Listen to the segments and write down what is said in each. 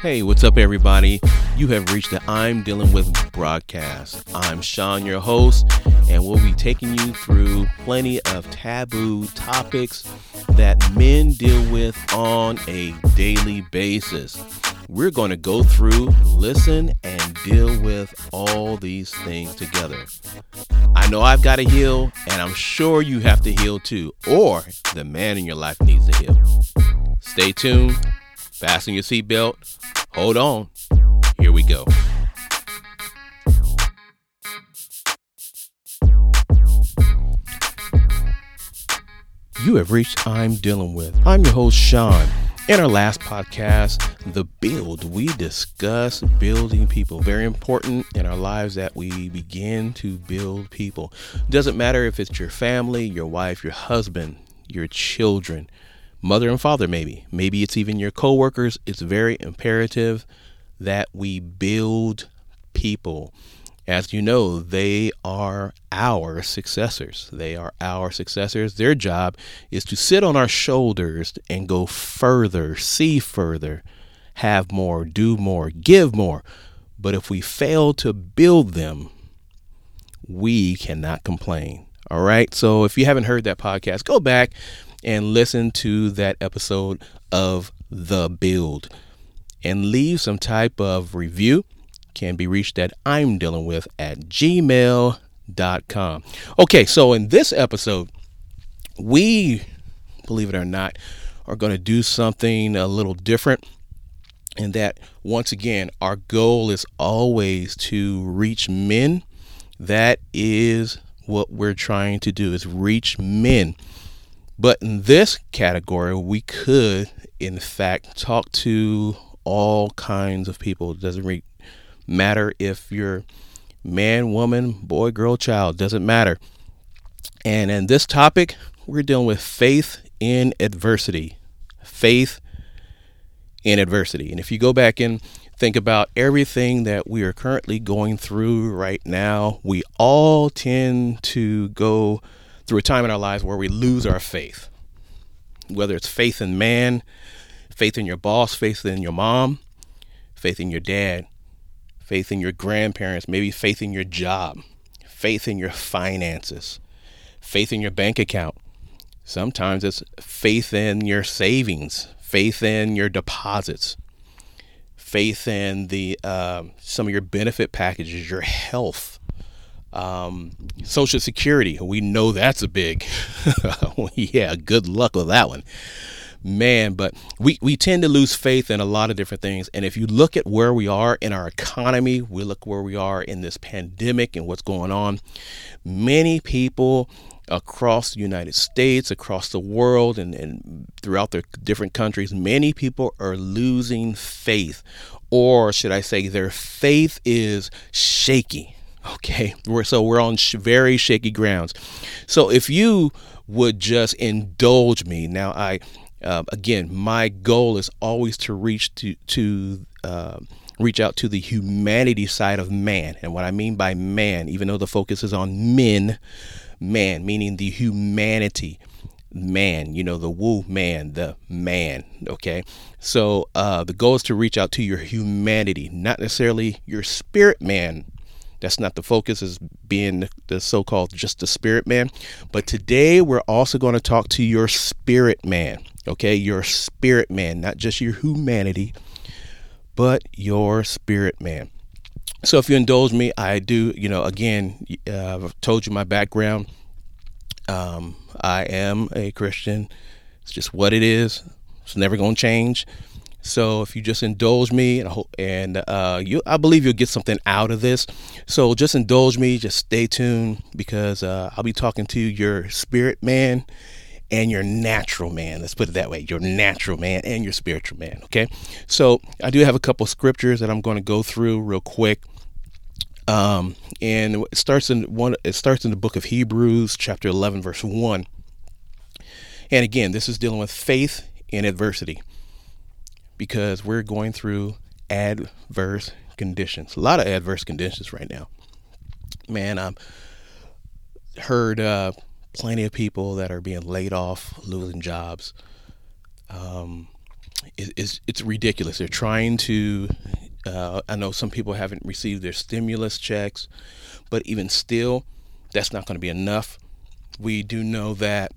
Hey, what's up, everybody? You have reached the I'm Dealing With broadcast. I'm Sean, your host, and we'll be taking you through plenty of taboo topics that men deal with on a daily basis. We're going to go through, listen, and deal with all these things together. I know I've got to heal, and I'm sure you have to heal too, or the man in your life needs to heal. Stay tuned, fasten your seatbelt Hold on. Here we go. You have reached I'm Dealing With. I'm your host, Sean. In our last podcast, The Build, we discuss building people. Very important in our lives that we begin to build people. Doesn't matter if it's your family, your wife, your husband, your children, mother and father maybe. Maybe it's even your coworkers. It's very imperative that we build people. As you know they are our successors. They are our successors. Their job is to sit on our shoulders and go further see further have more do more give more. But if we fail to build them we cannot complain. All right? So if you haven't heard that podcast go back and listen to that episode of The Build and leave some type of review. Can be reached at I'm dealing with at gmail.com. Okay, so in this episode, we, believe it or not, are going to do something a little different. And that, once again, our goal is always to reach men. That is what we're trying to do is reach men but in this category, we could, in fact, talk to all kinds of people. It doesn't really matter if you're man, woman, boy, girl, child, doesn't matter. And in this topic, we're dealing with faith in adversity. Faith in adversity. And if you go back and think about everything that we are currently going through right now, we all tend to go through a time in our lives where we lose our faith, whether it's faith in man, faith in your boss, faith in your mom, faith in your dad, faith in your grandparents, maybe faith in your job, faith in your finances, faith in your bank account. Sometimes it's faith in your savings, faith in your deposits, faith in the uh, some of your benefit packages, your health, um, Social Security, we know that's a big, yeah, good luck with that one. Man, but we, we tend to lose faith in a lot of different things. And if you look at where we are in our economy, we look where we are in this pandemic and what's going on, many people across the United States, across the world, and, and throughout the different countries, many people are losing faith. Or should I say, their faith is shaky Okay, we're, so we're on sh- very shaky grounds. So if you would just indulge me now, I uh, again, my goal is always to reach to to uh, reach out to the humanity side of man, and what I mean by man, even though the focus is on men, man meaning the humanity man you know the woo man the man okay so uh, the goal is to reach out to your humanity not necessarily your spirit man that's not the focus, is being the so called just the spirit man. But today we're also going to talk to your spirit man, okay? Your spirit man, not just your humanity, but your spirit man. So if you indulge me, I do, you know, again, uh, I've told you my background. Um, I am a Christian. It's just what it is. It's never going to change. So if you just indulge me and and uh, you, I believe you'll get something out of this. So just indulge me. Just stay tuned because uh, I'll be talking to your spirit man and your natural man. Let's put it that way: your natural man and your spiritual man. Okay. So I do have a couple scriptures that I'm going to go through real quick. Um, and it starts in one. It starts in the book of Hebrews, chapter 11, verse one. And again, this is dealing with faith in adversity because we're going through adverse conditions. A lot of adverse conditions right now. Man, I've heard uh, plenty of people that are being laid off, losing jobs. Um, it's it's ridiculous. They're trying to. Uh, I know some people haven't received their stimulus checks, but even still, that's not going to be enough. We do know that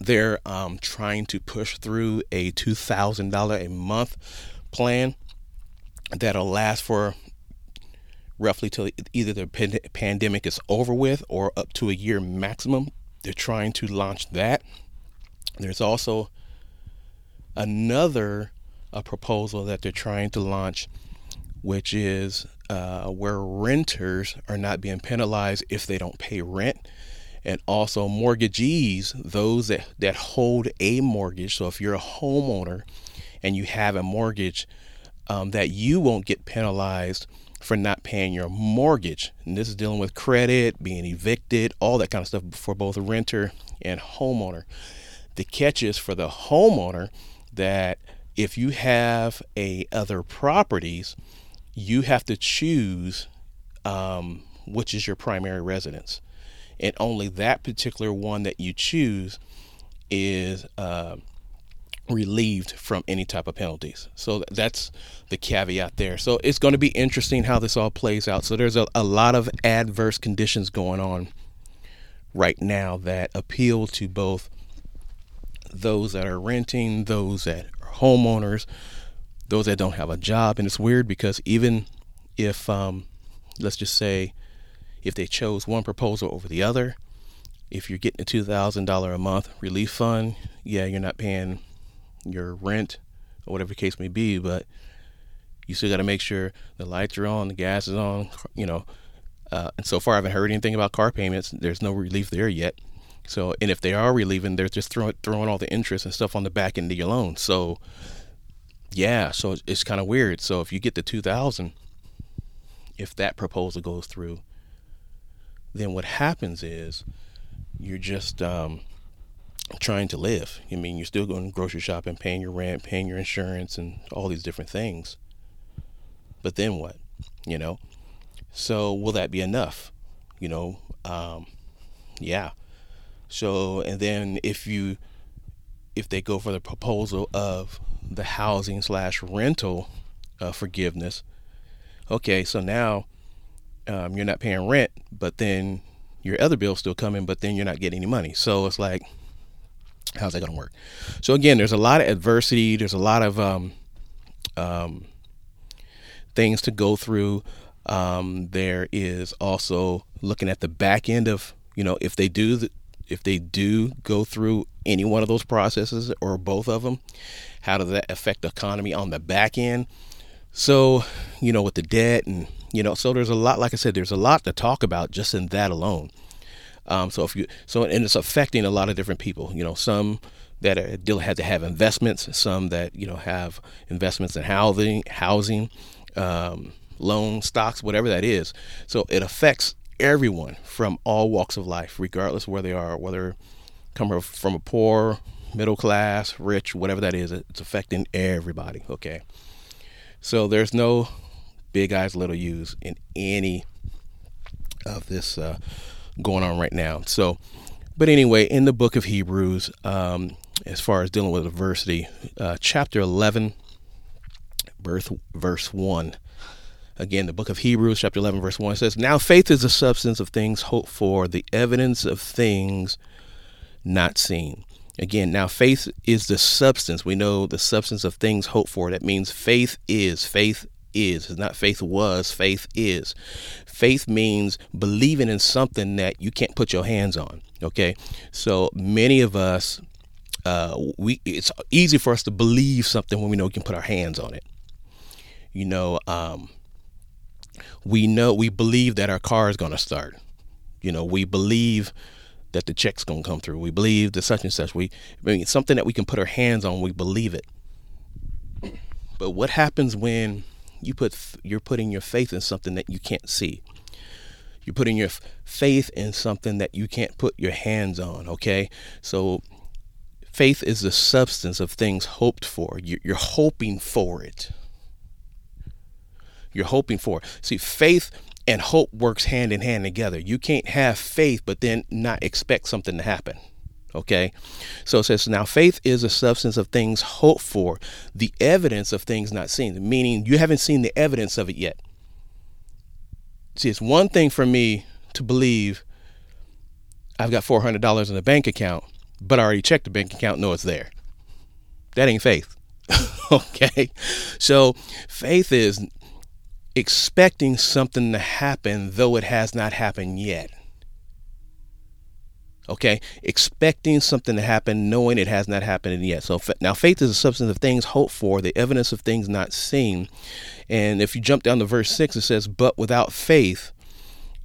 they're um, trying to push through a two thousand dollar a month plan that'll last for roughly till either the pand- pandemic is over with or up to a year maximum. They're trying to launch that. There's also another a proposal that they're trying to launch, which is uh, where renters are not being penalized if they don't pay rent. And also mortgagees, those that, that hold a mortgage. So if you're a homeowner and you have a mortgage, um, that you won't get penalized for not paying your mortgage. And this is dealing with credit, being evicted, all that kind of stuff for both renter and homeowner. The catch is for the homeowner that if you have a other properties, you have to choose um, which is your primary residence, and only that particular one that you choose is uh, relieved from any type of penalties. So that's the caveat there. So it's going to be interesting how this all plays out. So there's a, a lot of adverse conditions going on right now that appeal to both those that are renting, those that are homeowners, those that don't have a job. And it's weird because even if, um, let's just say, if they chose one proposal over the other, if you're getting a $2,000 a month relief fund, yeah, you're not paying your rent or whatever the case may be, but you still got to make sure the lights are on, the gas is on, you know. Uh, and so far, I haven't heard anything about car payments. There's no relief there yet. So, and if they are relieving, they're just throwing throwing all the interest and stuff on the back end of your loan. So, yeah, so it's, it's kind of weird. So if you get the two thousand, if that proposal goes through, then what happens is you're just um, trying to live. I mean, you're still going grocery shopping, paying your rent, paying your insurance, and all these different things. But then what? You know? So will that be enough? You know? Um, yeah. So, and then if you, if they go for the proposal of the housing slash rental uh, forgiveness, okay, so now um, you're not paying rent, but then your other bill's still coming, but then you're not getting any money. So it's like, how's that going to work? So again, there's a lot of adversity. There's a lot of um, um, things to go through. Um, there is also looking at the back end of you know if they do the, if they do go through any one of those processes or both of them, how does that affect the economy on the back end? So, you know, with the debt and, you know, so there's a lot, like I said, there's a lot to talk about just in that alone. Um, so if you, so, and it's affecting a lot of different people, you know, some that are, had to have investments, some that, you know, have investments in housing, housing, um, loan stocks, whatever that is. So it affects everyone from all walks of life, regardless where they are, whether come from a poor, middle class, rich, whatever that is, it's affecting everybody. Okay. So there's no big eyes, little U's in any of this uh, going on right now. So, but anyway, in the book of Hebrews, um, as far as dealing with adversity, uh, chapter 11, birth, verse 1 Again, the book of Hebrews, chapter 11, verse 1 says, Now faith is the substance of things hoped for, the evidence of things not seen. Again, now faith is the substance. We know the substance of things hoped for. That means faith is. Faith is. It's not faith was, faith is. Faith means believing in something that you can't put your hands on. Okay. So many of us, uh, we it's easy for us to believe something when we know we can put our hands on it. You know, um, we know we believe that our car is going to start. You know, we believe that the check's going to come through. We believe that such and such. We I mean something that we can put our hands on. We believe it. But what happens when you put you're putting your faith in something that you can't see? You're putting your faith in something that you can't put your hands on. Okay, so faith is the substance of things hoped for. You're hoping for it you're hoping for. It. See, faith and hope works hand in hand together. You can't have faith but then not expect something to happen. Okay. So it says, now faith is a substance of things hoped for, the evidence of things not seen, meaning you haven't seen the evidence of it yet. See, it's one thing for me to believe I've got $400 in the bank account, but I already checked the bank account, know it's there. That ain't faith. okay. So faith is expecting something to happen, though it has not happened yet. Okay, expecting something to happen, knowing it has not happened yet. So now, faith is a substance of things hoped for, the evidence of things not seen. And if you jump down to verse six, it says, "But without faith,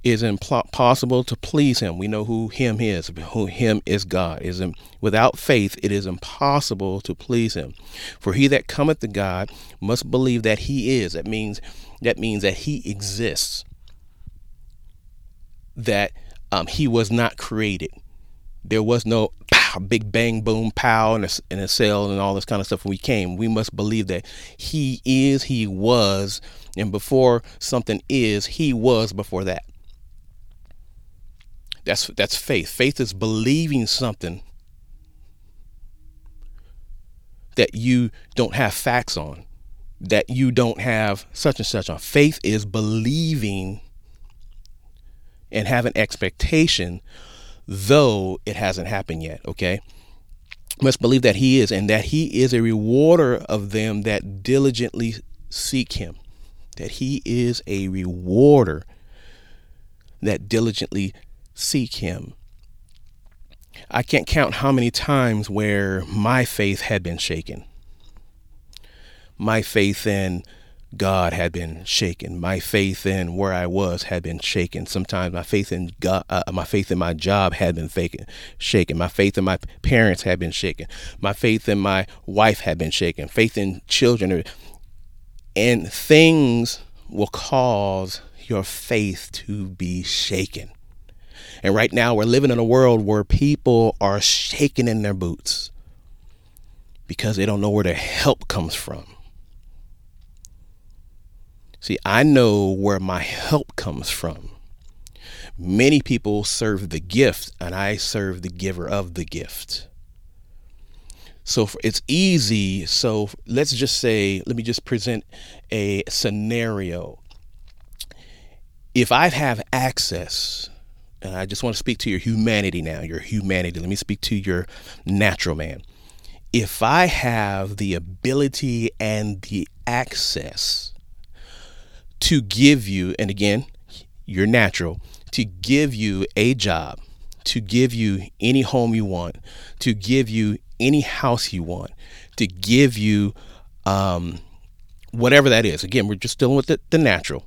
is impossible to please him. We know who him is. Who him is God. Is without faith it is impossible to please him. For he that cometh to God must believe that he is. That means that means that he exists. That um, he was not created. There was no pow, big bang, boom, pow, and a, a cell and all this kind of stuff when we came. We must believe that he is, he was, and before something is, he was before that. That's that's faith. Faith is believing something that you don't have facts on, that you don't have such and such on. Faith is believing and have an expectation, though it hasn't happened yet. Okay. Must believe that he is, and that he is a rewarder of them that diligently seek him. That he is a rewarder that diligently seek him. I can't count how many times where my faith had been shaken. My faith in God had been shaken. My faith in where I was had been shaken. Sometimes my faith in God, uh, my faith in my job had been faken, shaken. My faith in my parents had been shaken. My faith in my wife had been shaken. Faith in children, and things will cause your faith to be shaken. And right now, we're living in a world where people are shaking in their boots because they don't know where their help comes from. See, I know where my help comes from. Many people serve the gift, and I serve the giver of the gift. So it's easy. So let's just say, let me just present a scenario. If I have access and I just want to speak to your humanity now, your humanity. Let me speak to your natural man. If I have the ability and the access to give you, and again, you're natural, to give you a job, to give you any home you want, to give you any house you want, to give you um, whatever that is. Again, we're just dealing with the, the natural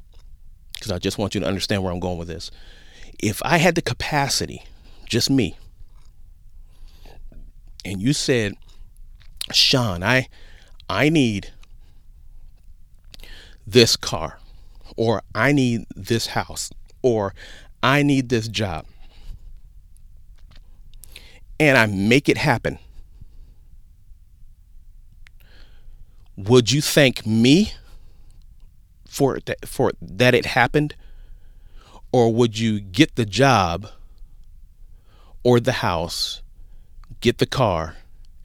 because I just want you to understand where I'm going with this if I had the capacity, just me, and you said, Sean, I I need this car, or I need this house, or I need this job, and I make it happen, would you thank me for that, for that it happened? Or would you get the job or the house, get the car,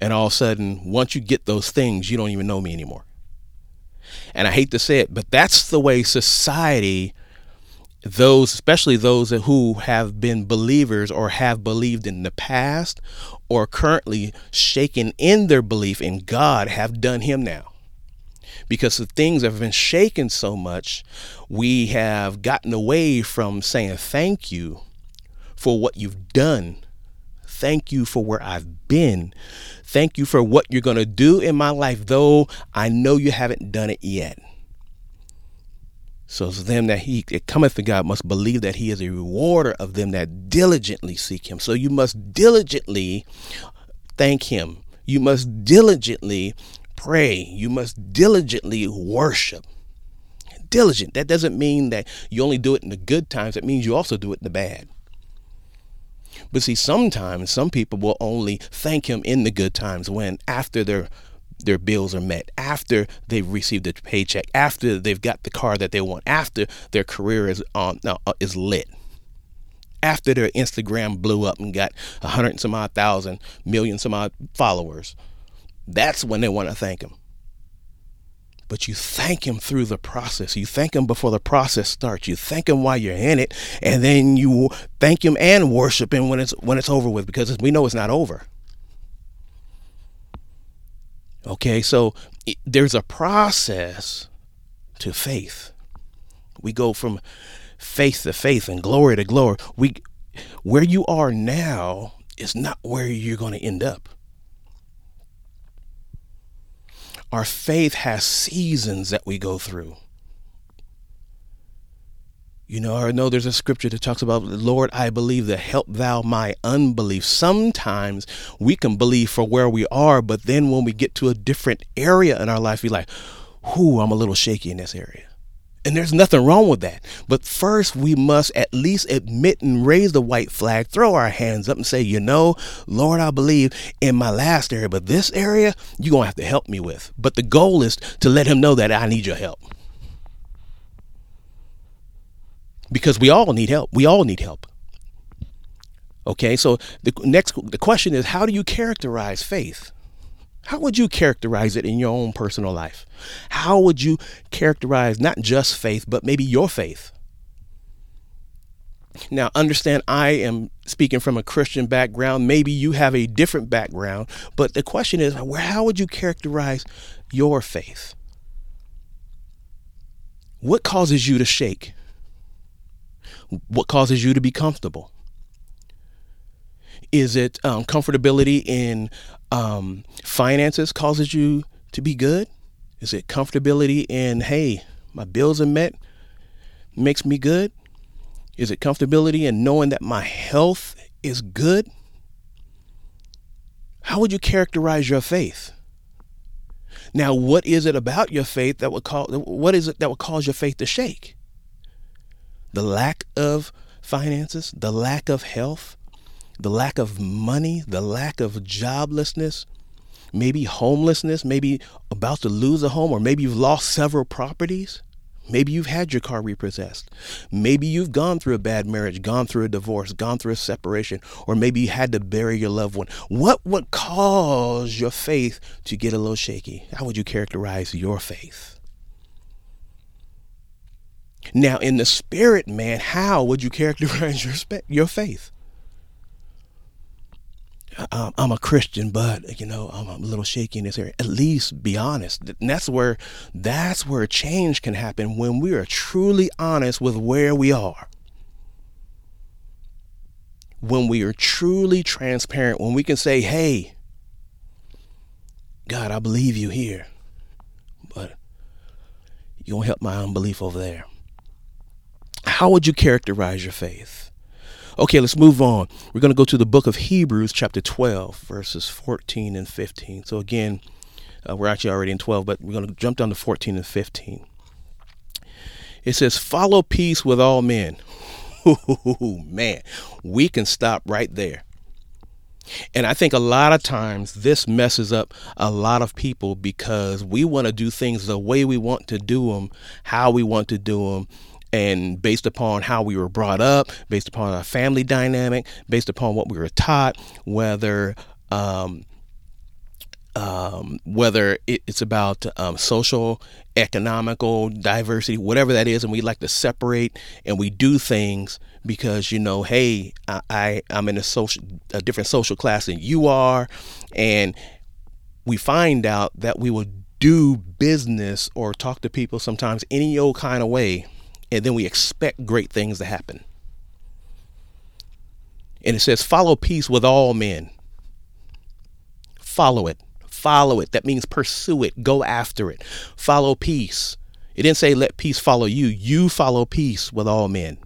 and all of a sudden, once you get those things, you don't even know me anymore? And I hate to say it, but that's the way society, those, especially those who have been believers or have believed in the past or currently shaken in their belief in God, have done him now because the things have been shaken so much, we have gotten away from saying thank you for what you've done. Thank you for where I've been. Thank you for what you're going to do in my life, though I know you haven't done it yet. So it's them that he that cometh to God must believe that he is a rewarder of them that diligently seek him. So you must diligently thank him. You must diligently pray. You must diligently worship. Diligent. That doesn't mean that you only do it in the good times. It means you also do it in the bad. But see, sometimes some people will only thank him in the good times when after their their bills are met, after they've received a paycheck, after they've got the car that they want, after their career is on uh, is lit, after their Instagram blew up and got a hundred and some odd thousand, million some odd followers. That's when they want to thank him. But you thank him through the process. You thank him before the process starts. You thank him while you're in it, and then you thank him and worship him when it's when it's over with, because we know it's not over. Okay, so it, there's a process to faith. We go from faith to faith and glory to glory. We where you are now is not where you're going to end up. Our faith has seasons that we go through. You know, I know there's a scripture that talks about, Lord, I believe that help thou my unbelief. Sometimes we can believe for where we are, but then when we get to a different area in our life, we're like, whoo, I'm a little shaky in this area. And there's nothing wrong with that. But first, we must at least admit and raise the white flag, throw our hands up and say, you know, Lord, I believe in my last area, but this area, you're going to have to help me with. But the goal is to let him know that I need your help. Because we all need help. We all need help. Okay, so the next the question is how do you characterize faith? How would you characterize it in your own personal life? How would you characterize not just faith, but maybe your faith? Now, understand I am speaking from a Christian background. Maybe you have a different background, but the question is how would you characterize your faith? What causes you to shake? What causes you to be comfortable? Is it um, comfortability in um, finances causes you to be good? Is it comfortability in, hey, my bills are met, makes me good? Is it comfortability in knowing that my health is good? How would you characterize your faith? Now, what is it about your faith that would cause what is it that would cause your faith to shake? The lack of finances, the lack of health, the lack of money, the lack of joblessness, maybe homelessness, maybe about to lose a home, or maybe you've lost several properties. Maybe you've had your car repossessed. Maybe you've gone through a bad marriage, gone through a divorce, gone through a separation, or maybe you had to bury your loved one. What would cause your faith to get a little shaky? How would you characterize your faith? Now, in the spirit, man, how would you characterize your, your faith? I'm a Christian, but you know I'm a little shaky in this area. At least be honest. And that's where that's where change can happen when we are truly honest with where we are. When we are truly transparent, when we can say, "Hey, God, I believe you here, but you won't help my unbelief over there." How would you characterize your faith? Okay, let's move on. We're going to go to the book of Hebrews, chapter 12, verses 14 and 15. So, again, uh, we're actually already in 12, but we're going to jump down to 14 and 15. It says, Follow peace with all men. Ooh, man, we can stop right there. And I think a lot of times this messes up a lot of people because we want to do things the way we want to do them, how we want to do them, and based upon how we were brought up, based upon our family dynamic, based upon what we were taught, whether um, um, whether it's about um, social, economical diversity, whatever that is, and we like to separate and we do things because you know, hey, I, I I'm in a social a different social class than you are, and we find out that we will do business or talk to people sometimes any old kind of way and then we expect great things to happen. And it says, follow peace with all men. Follow it. Follow it. That means pursue it. Go after it. Follow peace. It didn't say let peace follow you. You follow peace with all men.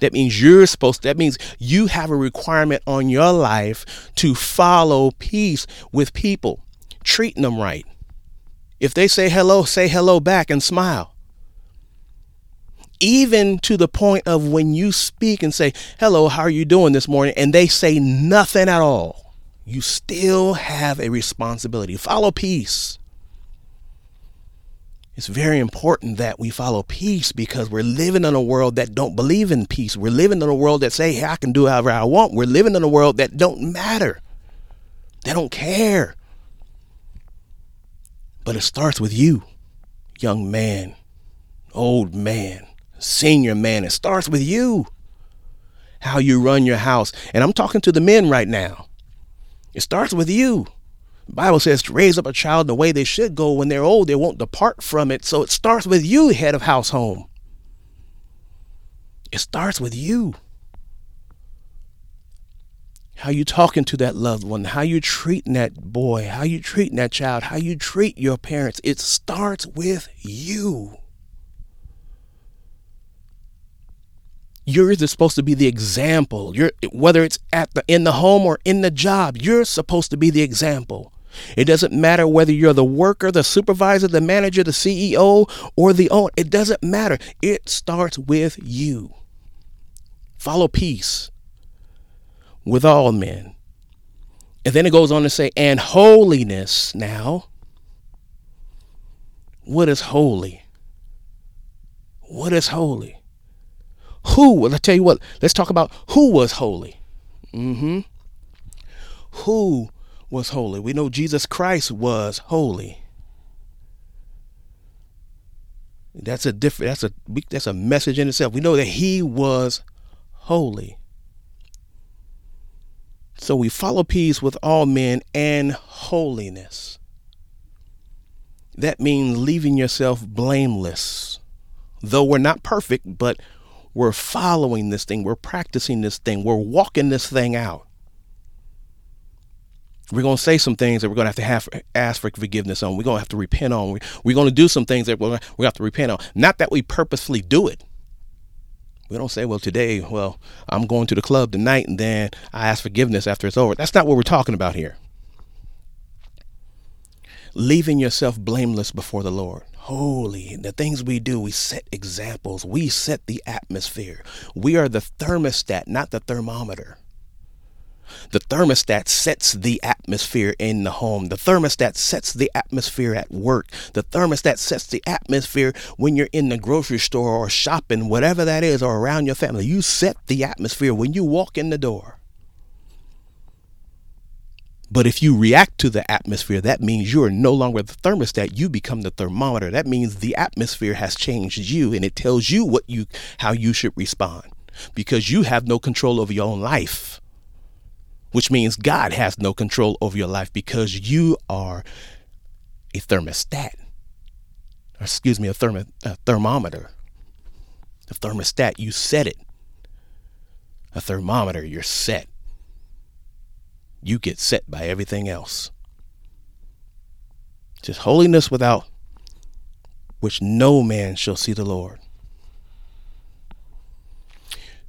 That means you're supposed to, that means you have a requirement on your life to follow peace with people, treating them right. If they say hello, say hello back and smile even to the point of when you speak and say, Hello, how are you doing this morning? And they say nothing at all, you still have a responsibility. Follow peace. It's very important that we follow peace because we're living in a world that don't believe in peace. We're living in a world that say, hey, I can do however I want. We're living in a world that don't matter. They don't care. But it starts with you, young man, old man, senior man. It starts with you. How you run your house. And I'm talking to the men right now. It starts with you. The Bible says to raise up a child the way they should go when they're old, they won't depart from it. So it starts with you, head of household. It starts with you. How you talking to that loved one, how you treating that boy, how you treating that child, how you treat your parents. It starts with you. You're supposed to be the example. You're whether it's at the in the home or in the job, you're supposed to be the example. It doesn't matter whether you're the worker, the supervisor, the manager, the CEO, or the owner. It doesn't matter. It starts with you. Follow peace with all men. And then it goes on to say, and holiness now. What is holy? What is holy? Who, well, I tell you what, let's talk about who was holy. Mm-hmm. Who was holy? We know Jesus Christ was holy. That's a different that's a that's a message in itself. We know that he was holy. So we follow peace with all men and holiness. That means leaving yourself blameless. Though we're not perfect, but we're following this thing, we're practicing this thing, we're walking this thing out. We're going to say some things that we're going to have to have ask for forgiveness on. We're going to have to repent on. We're going to do some things that we're, we have to repent on. Not that we purposefully do it. We don't say, well, today, well, I'm going to the club tonight and then I ask forgiveness after it's over. That's not what we're talking about here. Leaving yourself blameless before the Lord holy. The things we do, we set examples. We set the atmosphere. We are the thermostat, not the thermometer. The thermostat sets the atmosphere in the home. The thermostat sets the atmosphere at work. The thermostat sets the atmosphere when you're in the grocery store or shopping, whatever that is, or around your family. You set the atmosphere when you walk in the door. But if you react to the atmosphere, that means you are no longer the thermostat. You become the thermometer. That means the atmosphere has changed you and it tells you what you how you should respond because you have no control over your own life. Which means God has no control over your life because you are a thermostat. Or excuse me, a, thermo, a thermometer. A thermostat, you set it. A thermometer, you're set you get set by everything else. Just holiness without which no man shall see the Lord.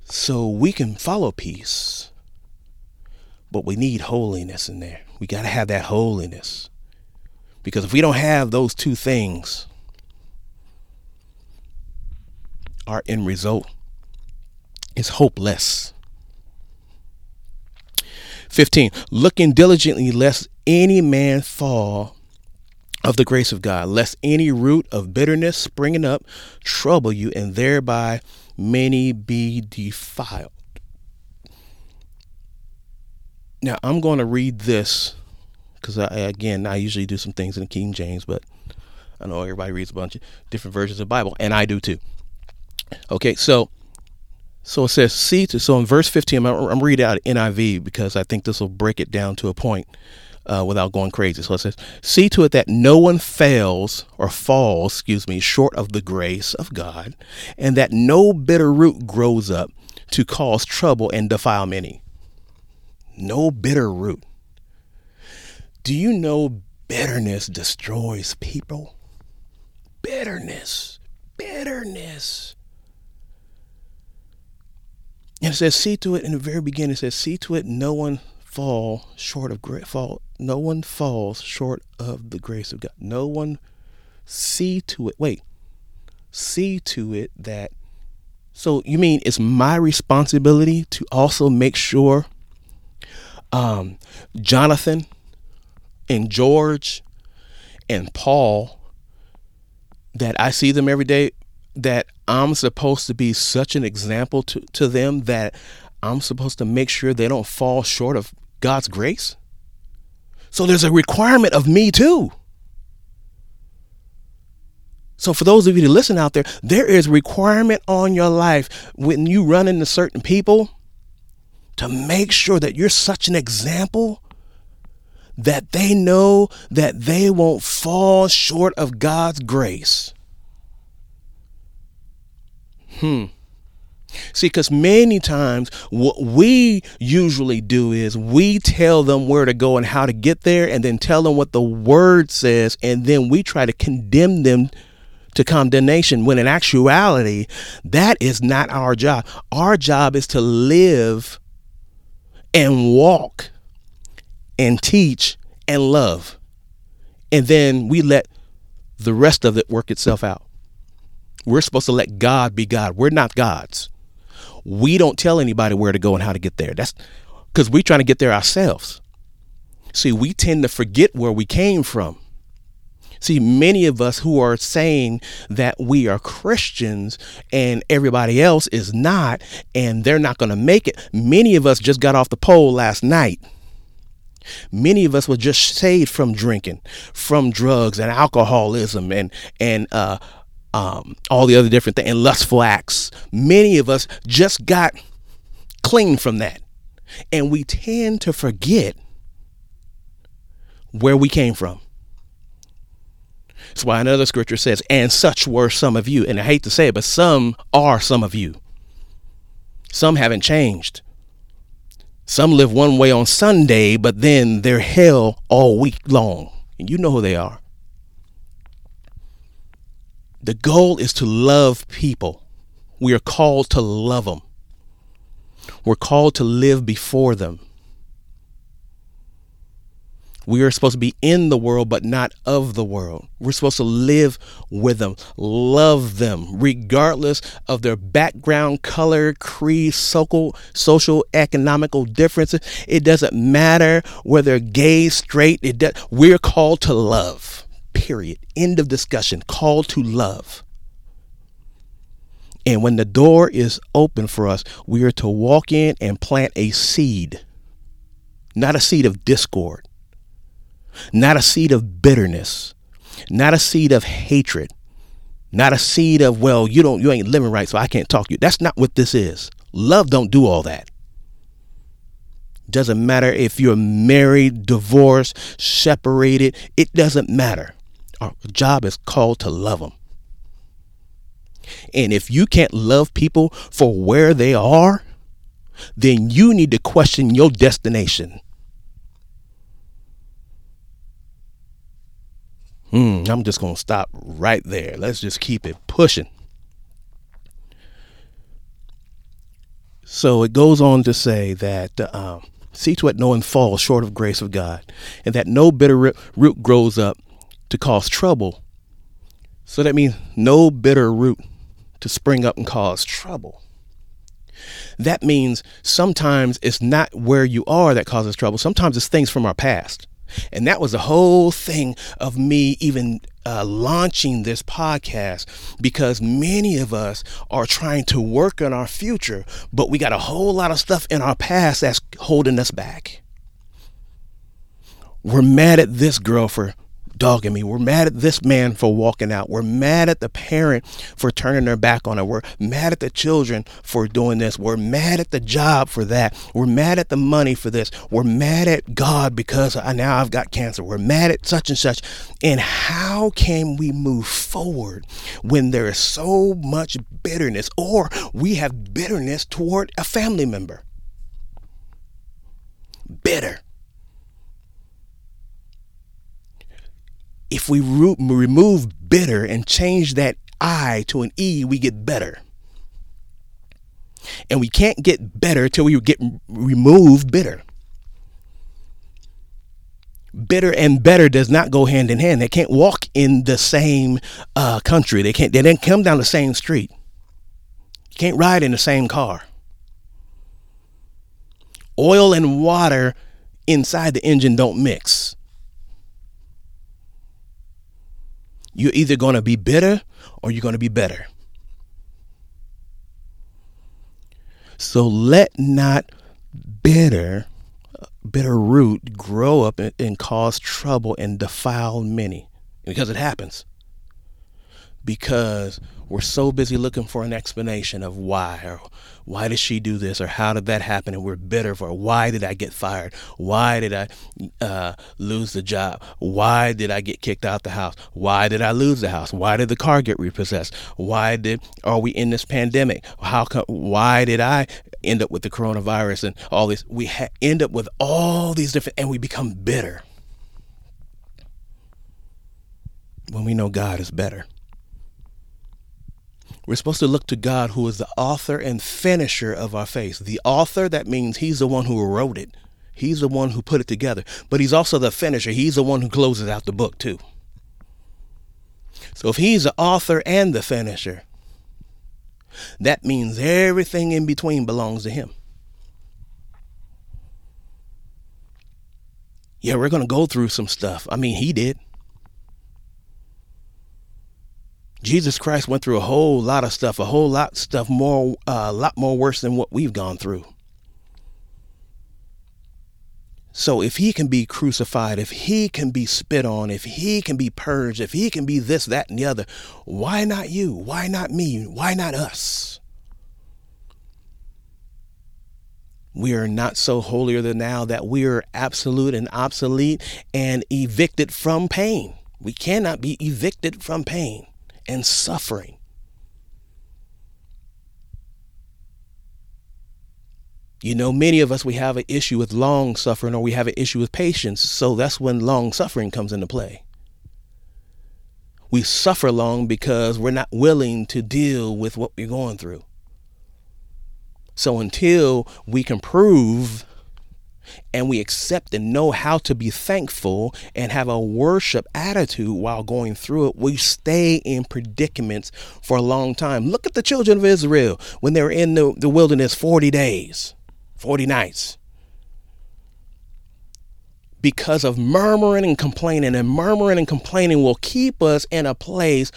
So we can follow peace, but we need holiness in there. We got to have that holiness. Because if we don't have those two things, our end result is hopeless. 15, looking diligently lest any man fall of the grace of God, lest any root of bitterness springing up trouble you, and thereby many be defiled. Now, I'm going to read this because, I, again, I usually do some things in the King James, but I know everybody reads a bunch of different versions of the Bible, and I do too. Okay, so so it says, see to, so in verse 15, I'm, I'm reading out NIV because I think this will break it down to a point uh, without going crazy. So it says, see to it that no one fails or falls, excuse me, short of the grace of God, and that no bitter root grows up to cause trouble and defile many. No bitter root. Do you know bitterness destroys people? Bitterness, bitterness. And it says, see to it in the very beginning, it says, see to it no one fall short of great fall. No one falls short of the grace of God. No one see to it. Wait, see to it that. So you mean it's my responsibility to also make sure um, Jonathan and George and Paul that I see them every day that I'm supposed to be such an example to, to them that I'm supposed to make sure they don't fall short of God's grace? So there's a requirement of me too. So for those of you to listen out there, there is requirement on your life when you run into certain people to make sure that you're such an example that they know that they won't fall short of God's grace. Hmm. See, because many times what we usually do is we tell them where to go and how to get there, and then tell them what the word says, and then we try to condemn them to condemnation when in actuality, that is not our job. Our job is to live and walk and teach and love. And then we let the rest of it work itself out. We're supposed to let God be God. We're not gods. We don't tell anybody where to go and how to get there. That's because we're trying to get there ourselves. See, we tend to forget where we came from. See, many of us who are saying that we are Christians and everybody else is not, and they're not going to make it, many of us just got off the pole last night. Many of us were just saved from drinking, from drugs and alcoholism and and uh, um, all the other different things and lustful acts. Many of us just got clean from that. And we tend to forget where we came from. That's why another scripture says, and such were some of you. And I hate to say it, but some are some of you. Some haven't changed. Some live one way on Sunday, but then they're hell all week long. And you know who they are. The goal is to love people. We are called to love them. We're called to live before them. We are supposed to be in the world, but not of the world. We're supposed to live with them, love them, regardless of their background, color, creed, social, social, economical differences. It doesn't matter whether gay, straight. It does, we're called to love. Period. End of discussion. Call to love. And when the door is open for us, we are to walk in and plant a seed, not a seed of discord not a seed of bitterness, not a seed of hatred, not a seed of, well, you don't you ain't living right, so I can't talk to you. That's not what this is. Love don't do all that. Doesn't matter if you're married, divorced, separated, it doesn't matter. Our job is called to love them. And if you can't love people for where they are, then you need to question your destination. Mm, I'm just going to stop right there. Let's just keep it pushing. So it goes on to say that um, see to it no one falls short of grace of God, and that no bitter root grows up to cause trouble. So that means no bitter root to spring up and cause trouble. That means sometimes it's not where you are that causes trouble. Sometimes it's things from our past. And that was the whole thing of me even uh, launching this podcast because many of us are trying to work on our future, but we got a whole lot of stuff in our past that's holding us back. We're mad at this girl for dogging me. We're mad at this man for walking out. We're mad at the parent for turning their back on it. We're mad at the children for doing this. We're mad at the job for that. We're mad at the money for this. We're mad at God because I, now I've got cancer. We're mad at such and such. And how can we move forward when there is so much bitterness or we have bitterness toward a family member? Bitter. If we re- remove bitter and change that I to an E, we get better. And we can't get better till we get remove bitter. Bitter and better does not go hand in hand. They can't walk in the same uh, country. They can't. They didn't come down the same street. You can't ride in the same car. Oil and water inside the engine don't mix. You're either going to be bitter or you're going to be better. So let not bitter bitter root grow up and, and cause trouble and defile many because it happens because we're so busy looking for an explanation of why or why did she do this or how did that happen and we're bitter for why did i get fired? Why did i uh, lose the job? Why did i get kicked out the house? Why did i lose the house? Why did the car get repossessed? Why did are we in this pandemic? How come why did i end up with the coronavirus and all this? We ha- end up with all these different and we become bitter. When we know god is better we're supposed to look to God, who is the author and finisher of our faith. The author, that means he's the one who wrote it, he's the one who put it together, but he's also the finisher. He's the one who closes out the book, too. So if he's the author and the finisher, that means everything in between belongs to him. Yeah, we're going to go through some stuff. I mean, he did. Jesus Christ went through a whole lot of stuff, a whole lot of stuff more, a uh, lot more worse than what we've gone through. So if he can be crucified, if he can be spit on, if he can be purged, if he can be this, that, and the other, why not you? Why not me? Why not us? We are not so holier than now that we are absolute and obsolete and evicted from pain. We cannot be evicted from pain and suffering. You know, many of us, we have an issue with long suffering or we have an issue with patience. So that's when long suffering comes into play. We suffer long because we're not willing to deal with what we're going through. So until we can prove and we accept and know how to be thankful and have a worship attitude while going through it, we stay in predicaments for a long time. Look at the children of Israel when they were in the, the wilderness 40 days, 40 nights. Because of murmuring and complaining, and murmuring and complaining will keep us in a place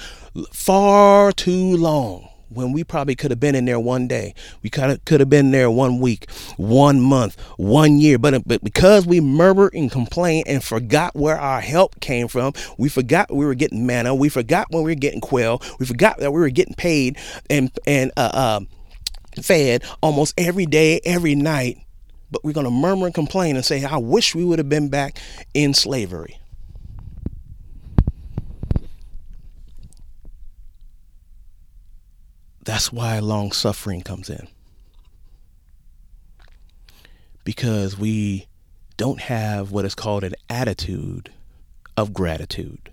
far too long when we probably could have been in there one day. We could have, could have been there one week, one month, one year. But, but because we murmured and complained and forgot where our help came from, we forgot we were getting manna, we forgot when we were getting quail, we forgot that we were getting paid and, and uh, uh, fed almost every day, every night. But we're going to murmur and complain and say, I wish we would have been back in slavery. That's why long suffering comes in. Because we don't have what is called an attitude of gratitude.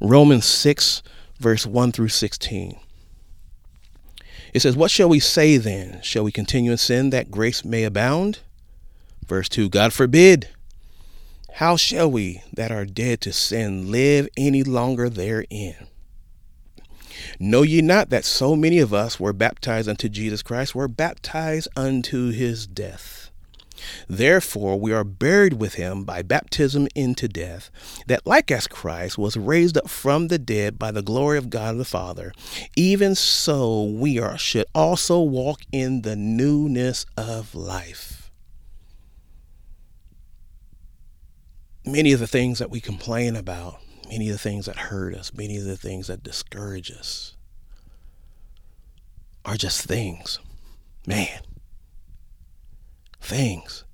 Romans 6, verse 1 through 16. It says, What shall we say then? Shall we continue in sin that grace may abound? Verse 2 God forbid. How shall we that are dead to sin live any longer therein? Know ye not that so many of us were baptized unto Jesus Christ, were baptized unto his death? Therefore, we are buried with him by baptism into death, that like as Christ was raised up from the dead by the glory of God the Father, even so we are, should also walk in the newness of life. Many of the things that we complain about many of the things that hurt us, many of the things that discourage us are just things. Man, things.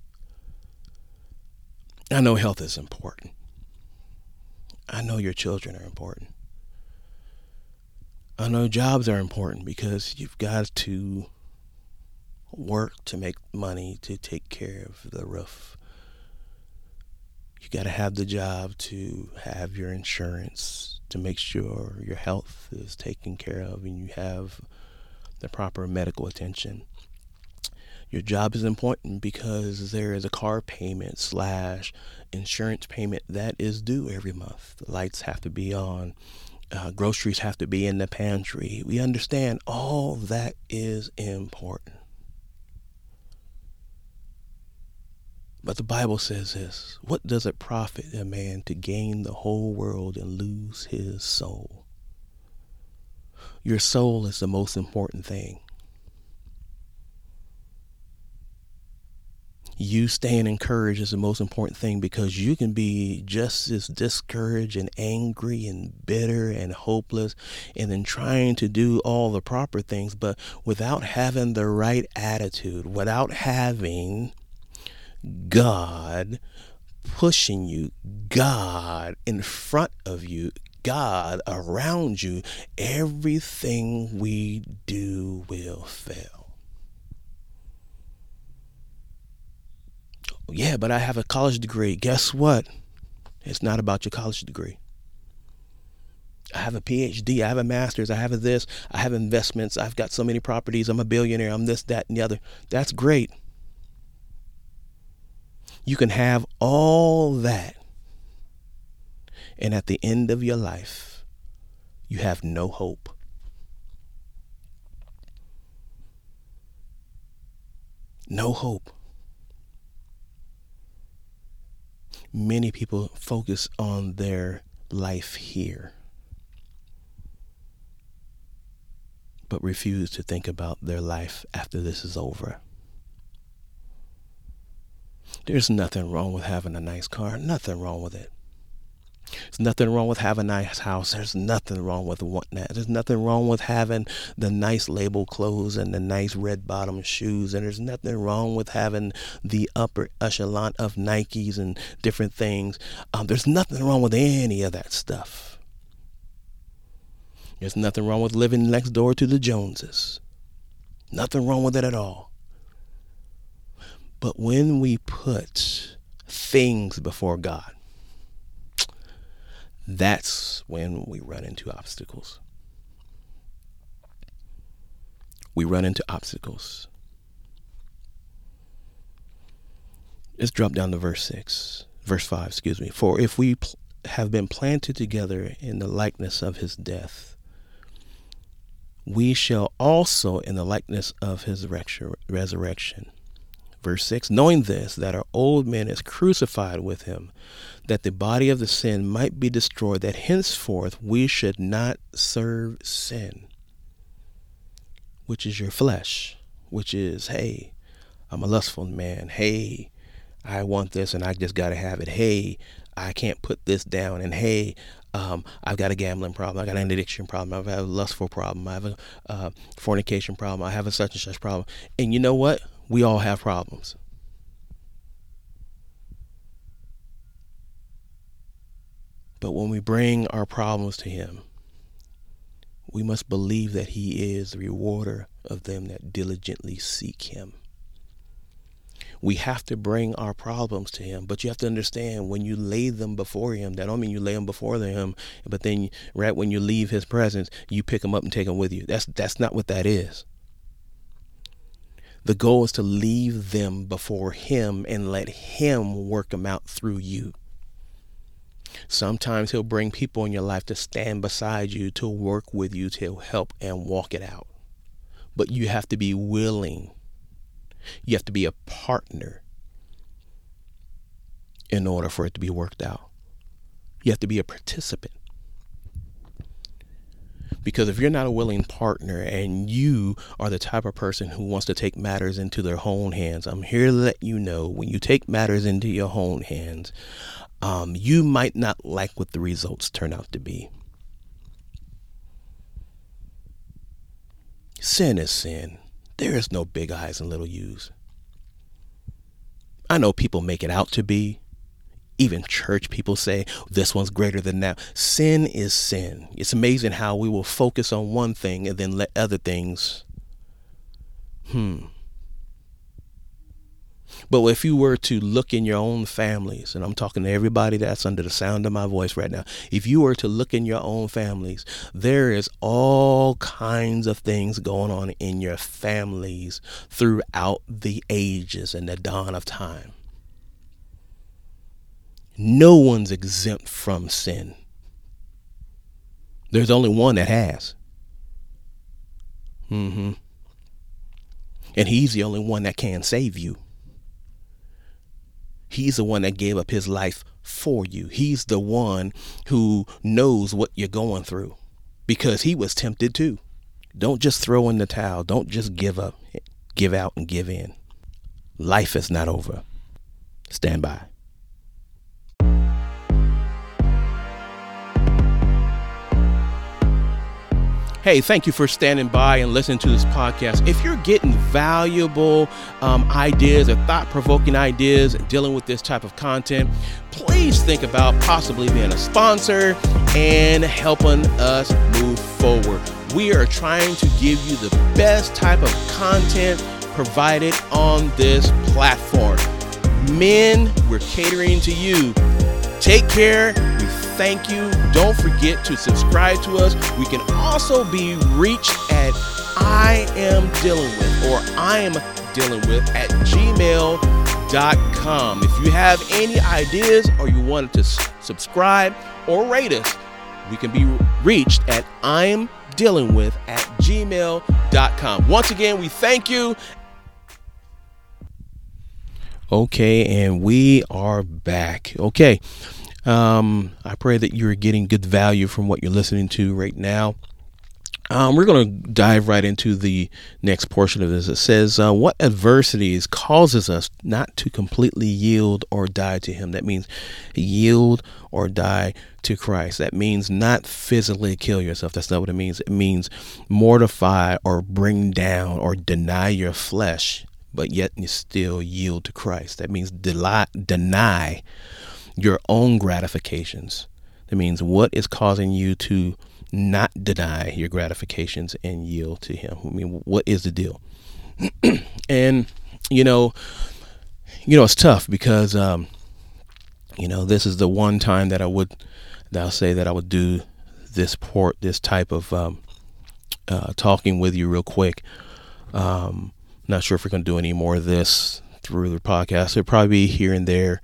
I know health is important. I know your children are important. I know jobs are important because you've got to work to make money to take care of the roof got to have the job to have your insurance to make sure your health is taken care of and you have the proper medical attention. Your job is important because there is a car payment slash insurance payment that is due every month. The lights have to be on. Uh, groceries have to be in the pantry. We understand all that is important. But the Bible says this What does it profit a man to gain the whole world and lose his soul? Your soul is the most important thing. you staying encouraged is the most important thing because you can be just as discouraged and angry and bitter and hopeless and then trying to do all the proper things but without having the right attitude without having god pushing you god in front of you god around you everything we do will fail Yeah, but I have a college degree. Guess what? It's not about your college degree. I have a PhD. I have a master's. I have a this. I have investments. I've got so many properties. I'm a billionaire. I'm this, that, and the other. That's great. You can have all that. And at the end of your life, you have no hope. No hope. many people focus on their life here, but refuse to think about their life after this is over. There's nothing wrong with having a nice car, nothing wrong with it. There's nothing wrong with having a nice house. There's nothing wrong with wanting that. There's nothing wrong with having the nice label clothes and the nice red bottom shoes. And there's nothing wrong with having the upper echelon of Nikes and different things. Um, there's nothing wrong with any of that stuff. There's nothing wrong with living next door to the Joneses. Nothing wrong with it at all. But when we put things before God, that's when we run into obstacles. We run into obstacles. Let's drop down to verse 6, verse 5, excuse me. For if we pl- have been planted together in the likeness of his death, we shall also in the likeness of his resurrection. Verse 6 Knowing this, that our old man is crucified with him, that the body of the sin might be destroyed, that henceforth we should not serve sin, which is your flesh, which is, hey, I'm a lustful man. Hey, I want this and I just got to have it. Hey, I can't put this down. And hey, um, I've got a gambling problem. I've got an addiction problem. I've a lustful problem. I have a uh, fornication problem. I have a such and such problem. And you know what? We all have problems. But when we bring our problems to Him, we must believe that He is the rewarder of them that diligently seek Him. We have to bring our problems to Him, but you have to understand when you lay them before Him, that don't mean you lay them before Him, but then right when you leave His presence, you pick them up and take them with you. That's that's not what that is. The goal is to leave them before Him and let Him work them out through you. Sometimes He'll bring people in your life to stand beside you, to work with you, to help and walk it out. But you have to be willing, you have to be a partner in order for it to be worked out. You have to be a participant. Because if you're not a willing partner and you are the type of person who wants to take matters into their own hands, I'm here to let you know when you take matters into your own hands, um, you might not like what the results turn out to be. Sin is sin. There is no big I's and little U's. I know people make it out to be, even church people say this one's greater than that. Sin is sin. It's amazing how we will focus on one thing and then let other things, hmm. But if you were to look in your own families, and I'm talking to everybody that's under the sound of my voice right now, if you were to look in your own families, there is all kinds of things going on in your families throughout the ages and the dawn of time. No one's exempt from sin. There's only one that has. Mm-hmm. And he's the only one that can save you. He's the one that gave up his life for you. He's the one who knows what you're going through because he was tempted too. Don't just throw in the towel. Don't just give up, give out, and give in. Life is not over. Stand by. Hey, thank you for standing by and listening to this podcast. If you're getting valuable um, ideas or thought provoking ideas dealing with this type of content, please think about possibly being a sponsor and helping us move forward. We are trying to give you the best type of content provided on this platform. Men, we're catering to you. Take care. Thank you. Don't forget to subscribe to us. We can also be reached at I am dealing with or I am dealing with at gmail.com. If you have any ideas or you wanted to subscribe or rate us, we can be reached at I'm dealing with at gmail.com. Once again, we thank you. Okay, and we are back. Okay. Um, I pray that you're getting good value from what you're listening to right now. Um, we're going to dive right into the next portion of this. It says, uh, What adversities causes us not to completely yield or die to Him? That means yield or die to Christ. That means not physically kill yourself. That's not what it means. It means mortify or bring down or deny your flesh, but yet you still yield to Christ. That means deny, deny your own gratifications. That means what is causing you to not deny your gratifications and yield to Him. I mean, what is the deal? and you know, you know, it's tough because um, you know this is the one time that I would, that I'll say that I would do this port, this type of um, uh, talking with you real quick. Um, not sure if we're to do any more of this through the podcast. It'll probably be here and there,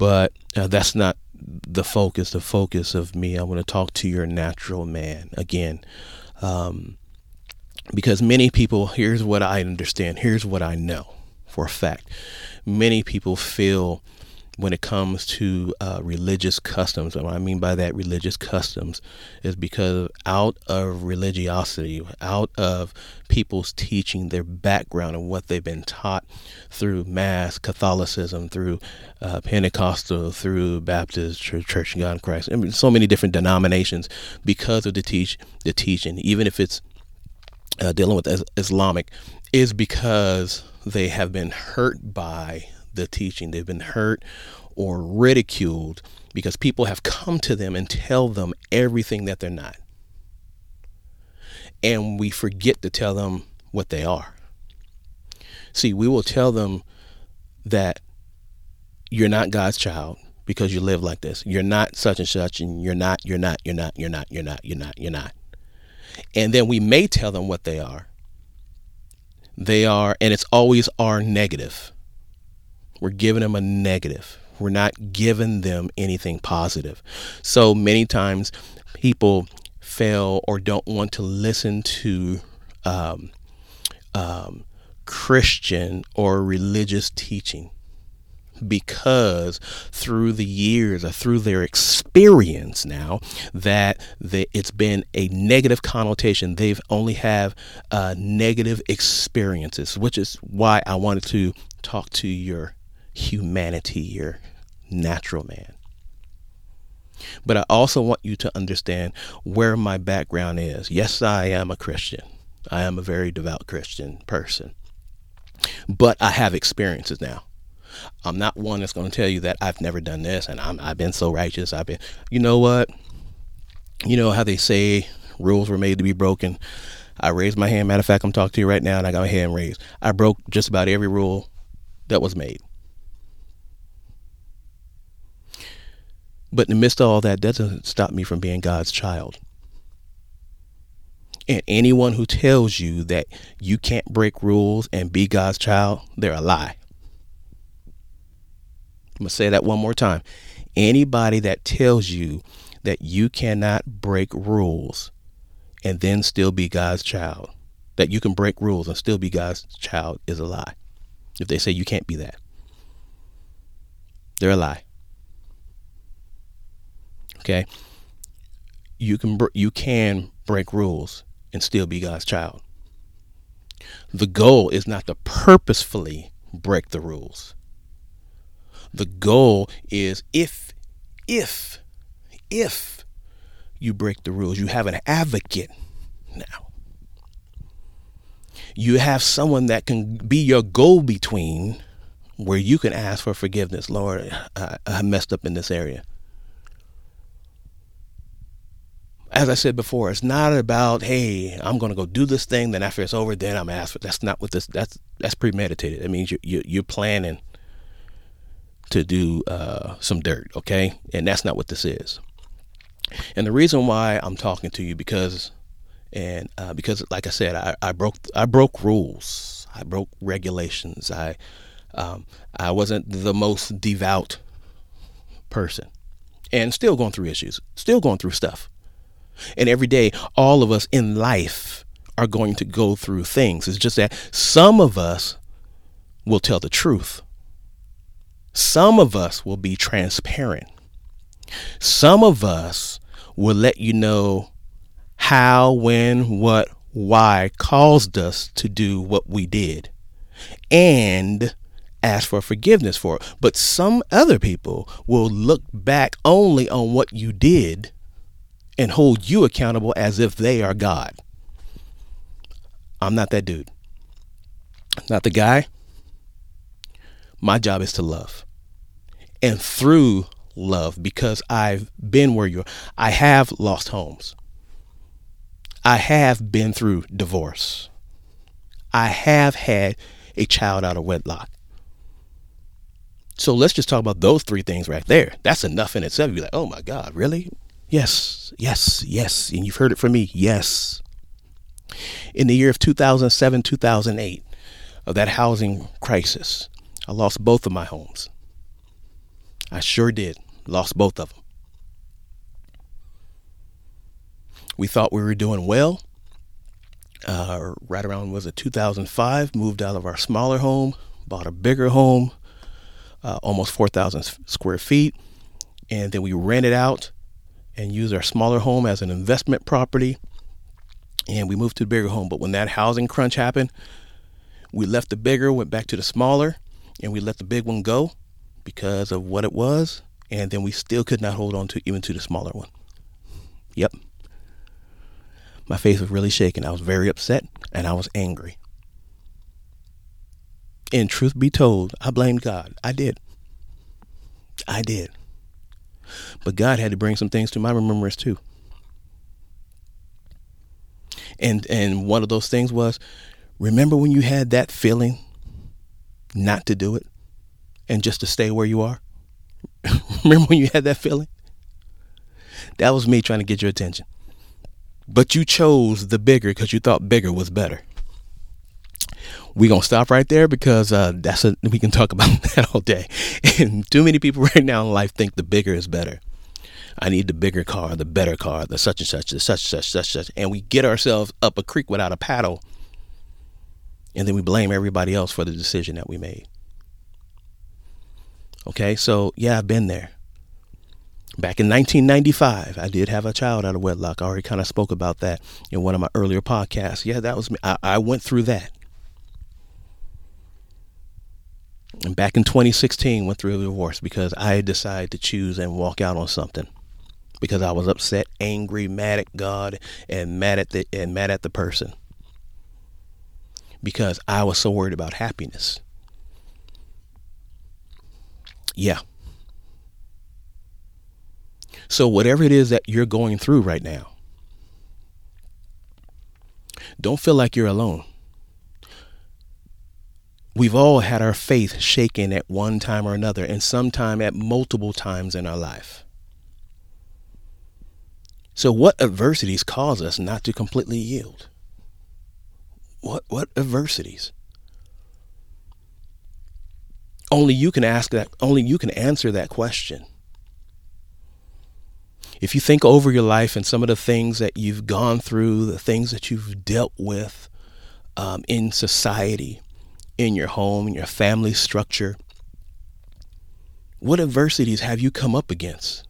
but uh, that's not the focus, the focus of me. I want to talk to your natural man again. Um, because many people, here's what I understand, here's what I know for a fact. Many people feel when it comes to uh, religious customs. And what I mean by that religious customs is because out of religiosity, out of people's teaching their background and what they've been taught through Mass, Catholicism, through uh, Pentecostal, through Baptist, Church, Church of God in Christ, I mean, so many different denominations because of the teach the teaching, even if it's uh, dealing with Islamic, is because they have been hurt by the teaching. They've been hurt or ridiculed because people have come to them and tell them everything that they're not. And we forget to tell them what they are. See, we will tell them that you're not God's child because you live like this. You're not such and such, and you're not, you're not, you're not, you're not, you're not, you're not, you're not. And then we may tell them what they are. They are, and it's always our negative. We're giving them a negative. We're not giving them anything positive. So many times people fail or don't want to listen to um, um, Christian or religious teaching because through the years or through their experience now that they, it's been a negative connotation they've only have uh, negative experiences which is why i wanted to talk to your humanity, your natural man. But I also want you to understand where my background is. Yes, I am a Christian. I am a very devout Christian person. But I have experiences now. I'm not one that's going to tell you that I've never done this and i have been so righteous. I've been, you know what? You know how they say rules were made to be broken. I raised my hand. Matter of fact, I'm talking to you right now and I got my hand raised. I broke just about every rule that was made. But in the midst of all that, doesn't stop me from being God's child. And anyone who tells you that you can't break rules and be God's child, they're a lie. I'm going to say that one more time. Anybody that tells you that you cannot break rules and then still be God's child, that you can break rules and still be God's child, is a lie. If they say you can't be that. They're a lie. Okay? You can you can break rules and still be God's child. The goal is not to purposefully break the rules. The goal is if if if you break the rules, you have an advocate now. You have someone that can be your go between where you can ask for forgiveness. Lord, I, I messed up in this area. As I said before, it's not about, hey, I'm going to go do this thing. Then after it's over, then I'm asked. That's not what this. That's that's premeditated. That means you, you you're planning to do uh, some dirt, okay? And that's not what this is. And the reason why I'm talking to you because, and uh, because, like I said, I, I broke I broke rules. I broke regulations. I um, I wasn't the most devout person and still going through issues, still going through stuff. And every day, all of us in life are going to go through things. It's just that some of us will tell the truth, some of us will be transparent, some of us will let you know how, when, what, why caused us to do what we did. And ask for forgiveness for it. But some other people will look back only on what you did and hold you accountable as if they are God. I'm not that dude. Not the guy. My job is to love. And through love, because I've been where you're, I have lost homes. I have been through divorce. I have had a child out of wedlock. So let's just talk about those three things right there. That's enough in itself. You're like, oh my God, really? Yes, yes, yes. And you've heard it from me. Yes. In the year of 2007, 2008, of that housing crisis, I lost both of my homes. I sure did. Lost both of them. We thought we were doing well. Uh, right around was it 2005? Moved out of our smaller home, bought a bigger home, uh, almost 4,000 square feet. And then we rented out and use our smaller home as an investment property. And we moved to the bigger home. But when that housing crunch happened, we left the bigger, went back to the smaller, and we let the big one go because of what it was. And then we still could not hold on to even to the smaller one. Yep. My face was really shaking. I was very upset and I was angry. And truth be told, I blamed God. I did. I did. But God had to bring some things to my remembrance too. And and one of those things was remember when you had that feeling not to do it and just to stay where you are? remember when you had that feeling? That was me trying to get your attention. But you chose the bigger because you thought bigger was better we're gonna stop right there because uh, that's a we can talk about that all day. And too many people right now in life think the bigger is better. I need the bigger car, the better car, the such and such, the such such such such, and we get ourselves up a creek without a paddle, and then we blame everybody else for the decision that we made. Okay, so yeah, I've been there. Back in 1995, I did have a child out of wedlock. I already kind of spoke about that in one of my earlier podcasts. Yeah, that was me. I, I went through that. And back in 2016, went through a divorce because I decided to choose and walk out on something because I was upset, angry, mad at God, and mad at the and mad at the person because I was so worried about happiness. Yeah. So whatever it is that you're going through right now, don't feel like you're alone. We've all had our faith shaken at one time or another, and sometime at multiple times in our life. So, what adversities cause us not to completely yield? What what adversities? Only you can ask that. Only you can answer that question. If you think over your life and some of the things that you've gone through, the things that you've dealt with um, in society, in your home, in your family structure, What adversities have you come up against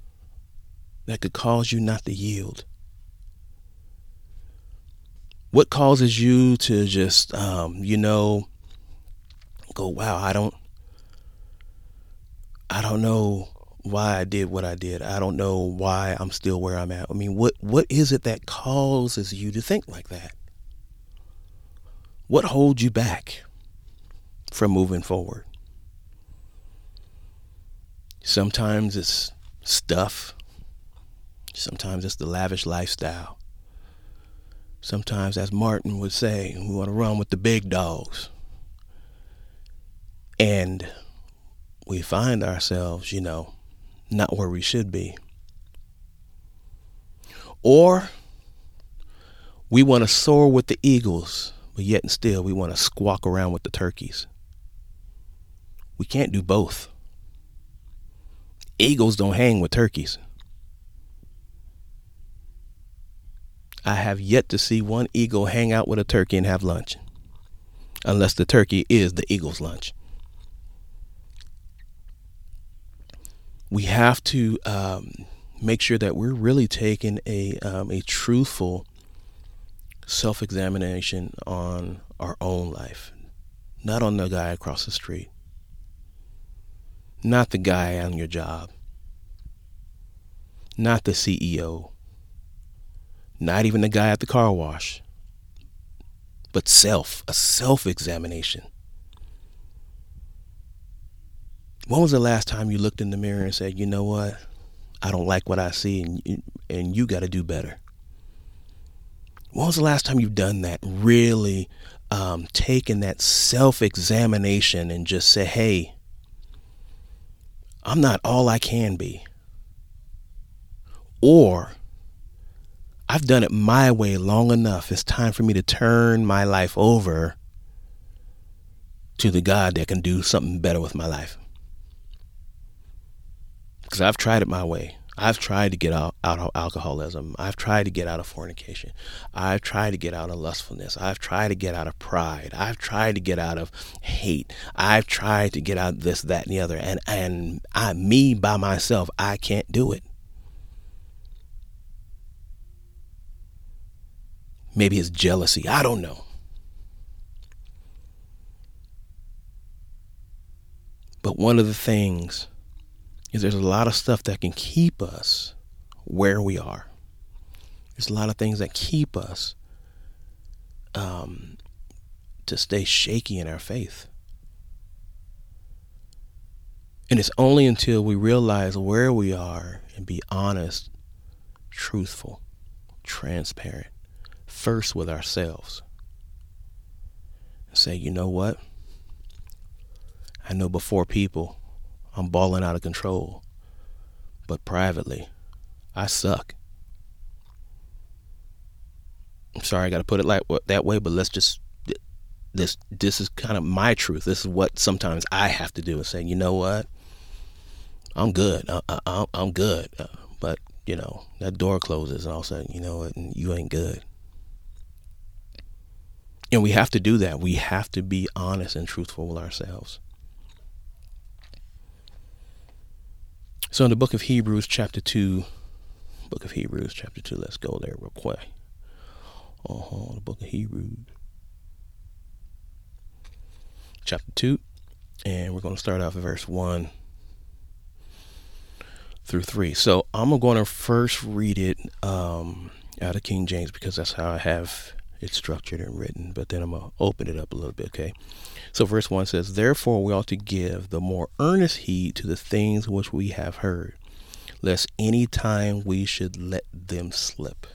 that could cause you not to yield? What causes you to just, um, you know, go, wow, I don't, I don't know why I did what I did. I don't know why I'm still where I'm at. I mean, what what is it that causes you to think like that? What holds you back from moving forward? Sometimes it's stuff. Sometimes it's the lavish lifestyle. Sometimes, as Martin would say, we want to run with the big dogs. And we find ourselves, you know, not where we should be. Or we want to soar with the eagles, but yet and still we want to squawk around with the turkeys. We can't do both. Eagles don't hang with turkeys. I have yet to see one eagle hang out with a turkey and have lunch, unless the turkey is the eagle's lunch. We have to um, make sure that we're really taking a um, a truthful self examination on our own life, not on the guy across the street, not the guy on your job, not the CEO not even the guy at the car wash, but self, a self examination. When was the last time you looked in the mirror and said, you know what? I don't like what I see and, and you got to do better? When was the last time you've done that? Really um, taken that self examination and just say, hey, I'm not all I can be. Or I've done it my way long enough. It's time for me to turn my life over to the God that can do something better with my life. Because I've tried it my way. I've tried to get out, out of alcoholism. I've tried to get out of fornication. I've tried to get out of lustfulness. I've tried to get out of pride. I've tried to get out of hate. I've tried to get out of this, that, and the other. And and I me by myself, I can't do it. Maybe it's jealousy. I don't know. But one of the things is there's a lot of stuff that can keep us where we are. There's a lot of things that keep us um, to stay shaky in our faith. And it's only until we realize where we are and be honest, truthful, transparent, first with ourselves and say, you know what? I know before people I'm balling out of control, but privately, I suck. I'm sorry, I got to put it like that way, but let's just this this is kind of my truth. This is what sometimes I have to do and say, you know what? I'm good. I, I, I'm good, uh, but you know that door closes, and all of a sudden, you know what? You ain't good. And we have to do that. We have to be honest and truthful with ourselves. So in the book of Hebrews, chapter 2, book of Hebrews, chapter 2, let's go there real quick. Uh-huh, the book of Hebrews. Chapter 2, and we're going to start off at verse 1 through 3. So I'm going to first read it um, out of King James because that's how I have it's structured and written, but then I'm going to open it up a little bit, okay? So, verse 1 says, Therefore we ought to give the more earnest heed to the things which we have heard, lest any time we should let them slip.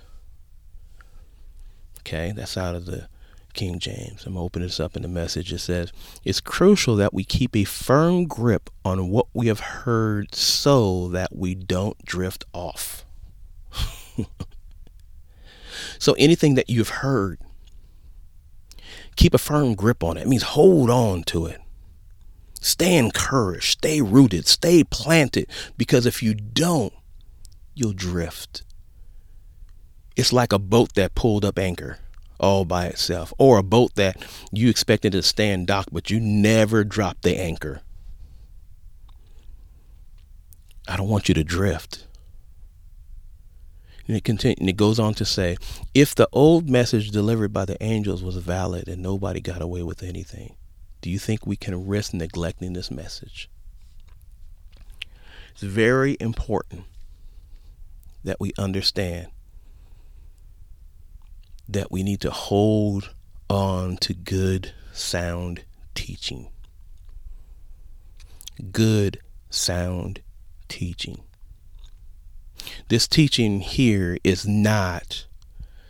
Okay, that's out of the King James. I'm going to open this up in the message. It says, It's crucial that we keep a firm grip on what we have heard so that we don't drift off. So anything that you've heard, keep a firm grip on it. It means hold on to it. Stay encouraged, stay rooted, stay planted, because if you don't, you'll drift. It's like a boat that pulled up anchor all by itself, or a boat that you expected to stand dock, but you never dropped the anchor. I don't want you to drift. And it, continue, and it goes on to say, if the old message delivered by the angels was valid and nobody got away with anything, do you think we can risk neglecting this message? It's very important that we understand that we need to hold on to good, sound teaching. Good, sound teaching. This teaching here is not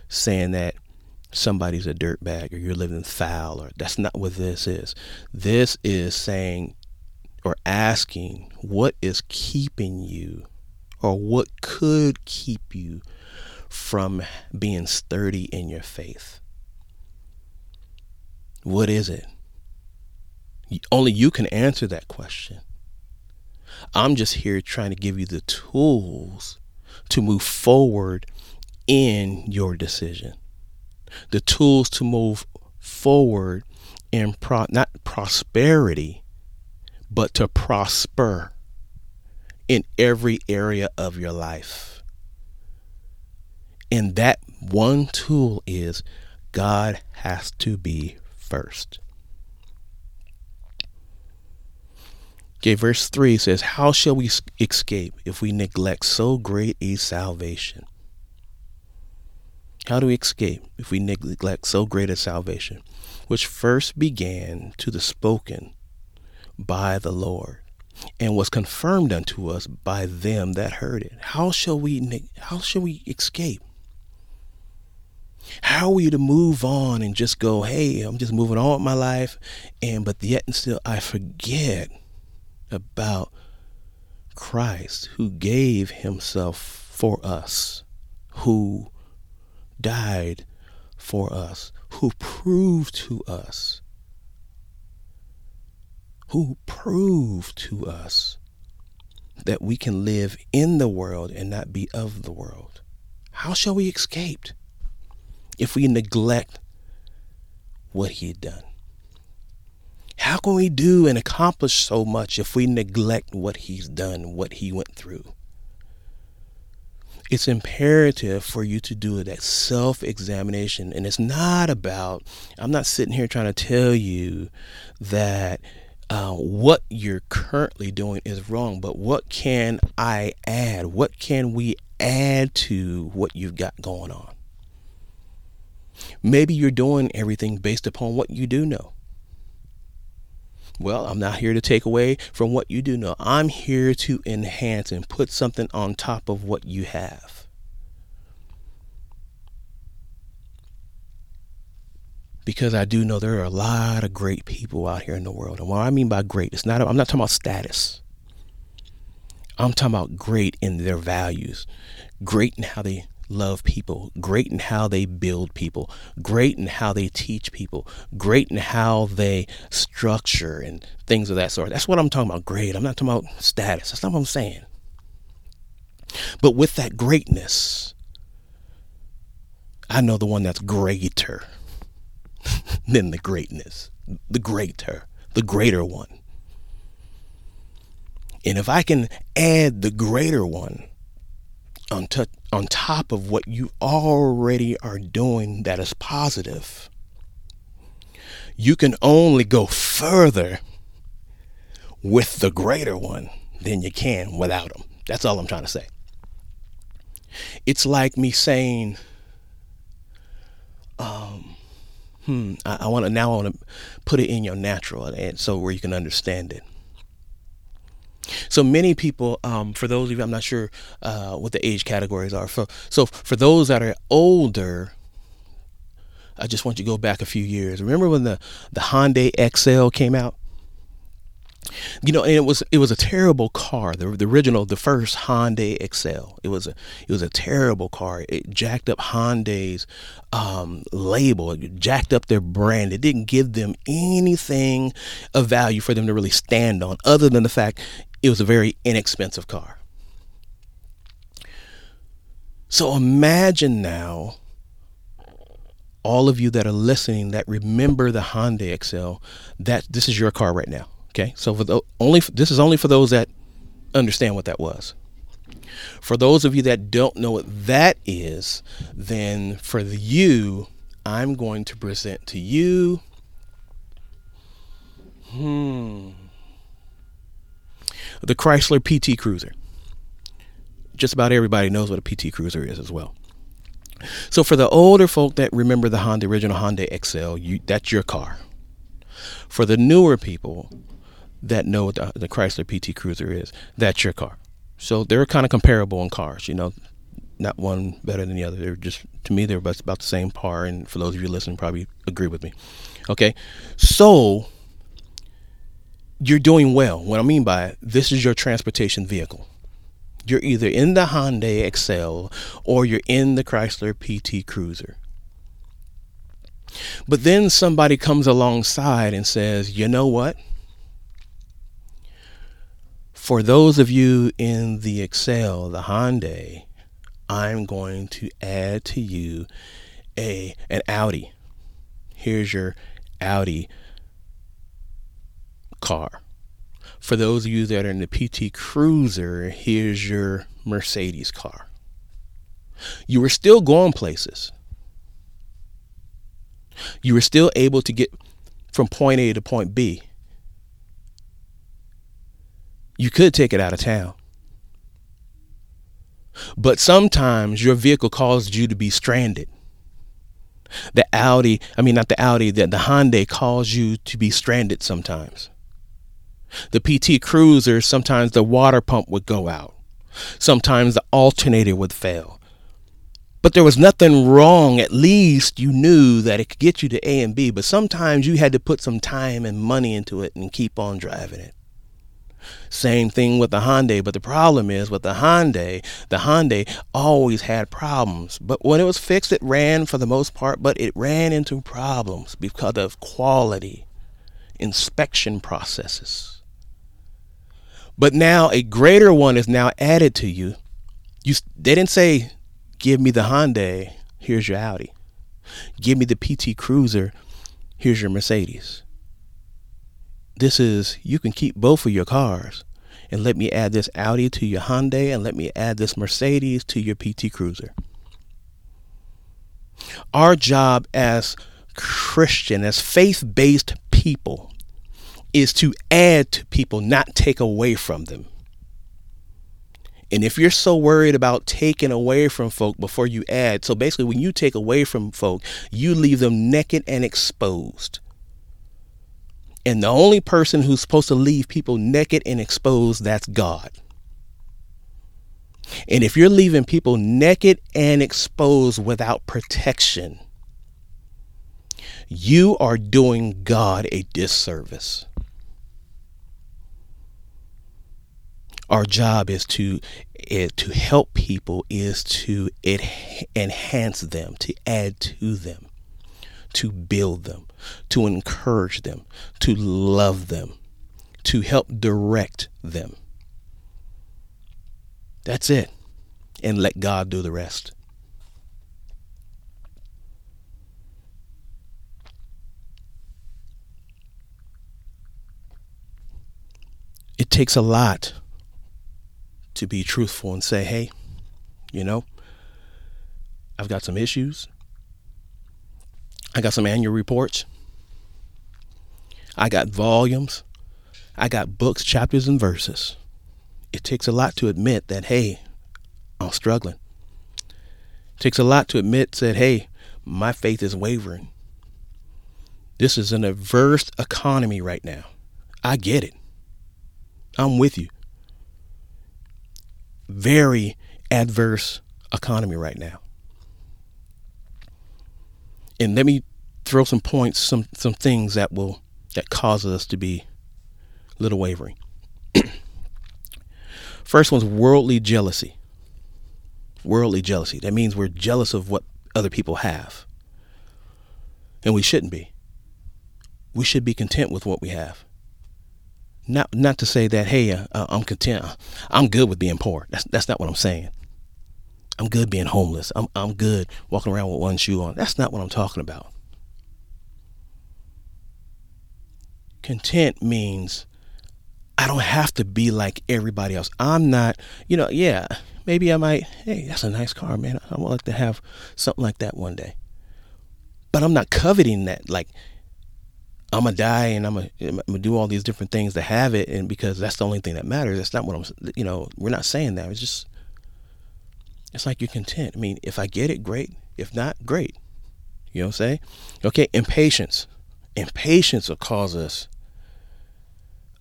saying that somebody's a dirtbag or you're living foul or that's not what this is. This is saying or asking what is keeping you or what could keep you from being sturdy in your faith. What is it? Only you can answer that question. I'm just here trying to give you the tools to move forward in your decision. The tools to move forward in pro- not prosperity, but to prosper in every area of your life. And that one tool is God has to be first. Okay, verse 3 says, How shall we escape if we neglect so great a salvation? How do we escape if we neglect so great a salvation, which first began to the spoken by the Lord and was confirmed unto us by them that heard it? How shall we how shall we escape? How are we to move on and just go, hey, I'm just moving on with my life, and but yet and still I forget about Christ who gave himself for us, who died for us, who proved to us, who proved to us that we can live in the world and not be of the world. How shall we escape if we neglect what he had done? How can we do and accomplish so much if we neglect what he's done, what he went through? It's imperative for you to do that self examination. And it's not about, I'm not sitting here trying to tell you that uh, what you're currently doing is wrong, but what can I add? What can we add to what you've got going on? Maybe you're doing everything based upon what you do know. Well, I'm not here to take away from what you do know. I'm here to enhance and put something on top of what you have. Because I do know there are a lot of great people out here in the world. And what I mean by great, it's not I'm not talking about status. I'm talking about great in their values, great in how they love people, great in how they build people, great in how they teach people, great in how they structure and things of that sort. That's what I'm talking about. Great. I'm not talking about status. That's not what I'm saying. But with that greatness, I know the one that's greater than the greatness, the greater, the greater one. And if I can add the greater one, on, t- on top of what you already are doing that is positive. You can only go further with the greater one than you can without him. That's all I'm trying to say. It's like me saying, um, hmm, I, I want to now I want to put it in your natural, and so where you can understand it. So many people, um, for those of you, I'm not sure uh, what the age categories are. For, so for those that are older, I just want you to go back a few years. Remember when the the Hyundai Excel came out? You know, and it was it was a terrible car. The, the original, the first Hyundai Excel. It was a it was a terrible car. It jacked up Hyundai's um, label. It jacked up their brand. It didn't give them anything of value for them to really stand on, other than the fact it was a very inexpensive car. So imagine now all of you that are listening that remember the Hyundai Excel that this is your car right now. Okay, so for the only this is only for those that understand what that was. For those of you that don't know what that is, then for the you, I'm going to present to you. Hmm. The Chrysler PT Cruiser. Just about everybody knows what a PT Cruiser is as well. So for the older folk that remember the Hyundai original Hyundai Excel, you, that's your car. For the newer people that know what the, the Chrysler PT Cruiser is, that's your car. So they're kind of comparable in cars, you know, not one better than the other. They're just to me they're about, about the same par. And for those of you listening, probably agree with me. Okay, so you're doing well. What I mean by it, this is your transportation vehicle. You're either in the Hyundai Excel or you're in the Chrysler PT Cruiser. But then somebody comes alongside and says, you know what? For those of you in the Excel, the Hyundai, I'm going to add to you a an Audi. Here's your Audi car. For those of you that are in the PT Cruiser, here's your Mercedes car. You were still going places. You were still able to get from point A to point B you could take it out of town. But sometimes your vehicle caused you to be stranded. The Audi, I mean, not the Audi, the, the Hyundai caused you to be stranded sometimes. The PT Cruiser, sometimes the water pump would go out. Sometimes the alternator would fail. But there was nothing wrong. At least you knew that it could get you to A and B. But sometimes you had to put some time and money into it and keep on driving it. Same thing with the Hyundai, but the problem is with the Hyundai, the Hyundai always had problems. But when it was fixed, it ran for the most part, but it ran into problems because of quality inspection processes. But now a greater one is now added to you. You they didn't say, "Give me the Hyundai, here's your Audi." Give me the PT Cruiser, here's your Mercedes. This is, you can keep both of your cars and let me add this Audi to your Hyundai and let me add this Mercedes to your PT Cruiser. Our job as Christian, as faith based people, is to add to people, not take away from them. And if you're so worried about taking away from folk before you add, so basically, when you take away from folk, you leave them naked and exposed. And the only person who's supposed to leave people naked and exposed, that's God. And if you're leaving people naked and exposed without protection, you are doing God a disservice. Our job is to is to help people is to enhance them, to add to them, to build them to encourage them, to love them, to help direct them. That's it. And let God do the rest. It takes a lot to be truthful and say, hey, you know, I've got some issues. I got some annual reports. I got volumes. I got books, chapters, and verses. It takes a lot to admit that, hey, I'm struggling. It takes a lot to admit that, hey, my faith is wavering. This is an adverse economy right now. I get it. I'm with you. Very adverse economy right now. And let me throw some points, some some things that will that causes us to be a little wavering. First one's worldly jealousy. Worldly jealousy. That means we're jealous of what other people have. And we shouldn't be. We should be content with what we have. Not not to say that hey, uh, uh I'm content. I'm good with being poor. That's that's not what I'm saying. I'm good being homeless. I'm I'm good walking around with one shoe on. That's not what I'm talking about. Content means I don't have to be like everybody else. I'm not, you know, yeah, maybe I might, hey, that's a nice car, man. I would like to have something like that one day. But I'm not coveting that. Like, I'm gonna die and I'm gonna, I'm gonna do all these different things to have it, and because that's the only thing that matters. That's not what I'm. You know, we're not saying that. It's just, it's like you're content. I mean, if I get it, great. If not, great. You know what I'm saying? Okay, impatience. Impatience will cause us,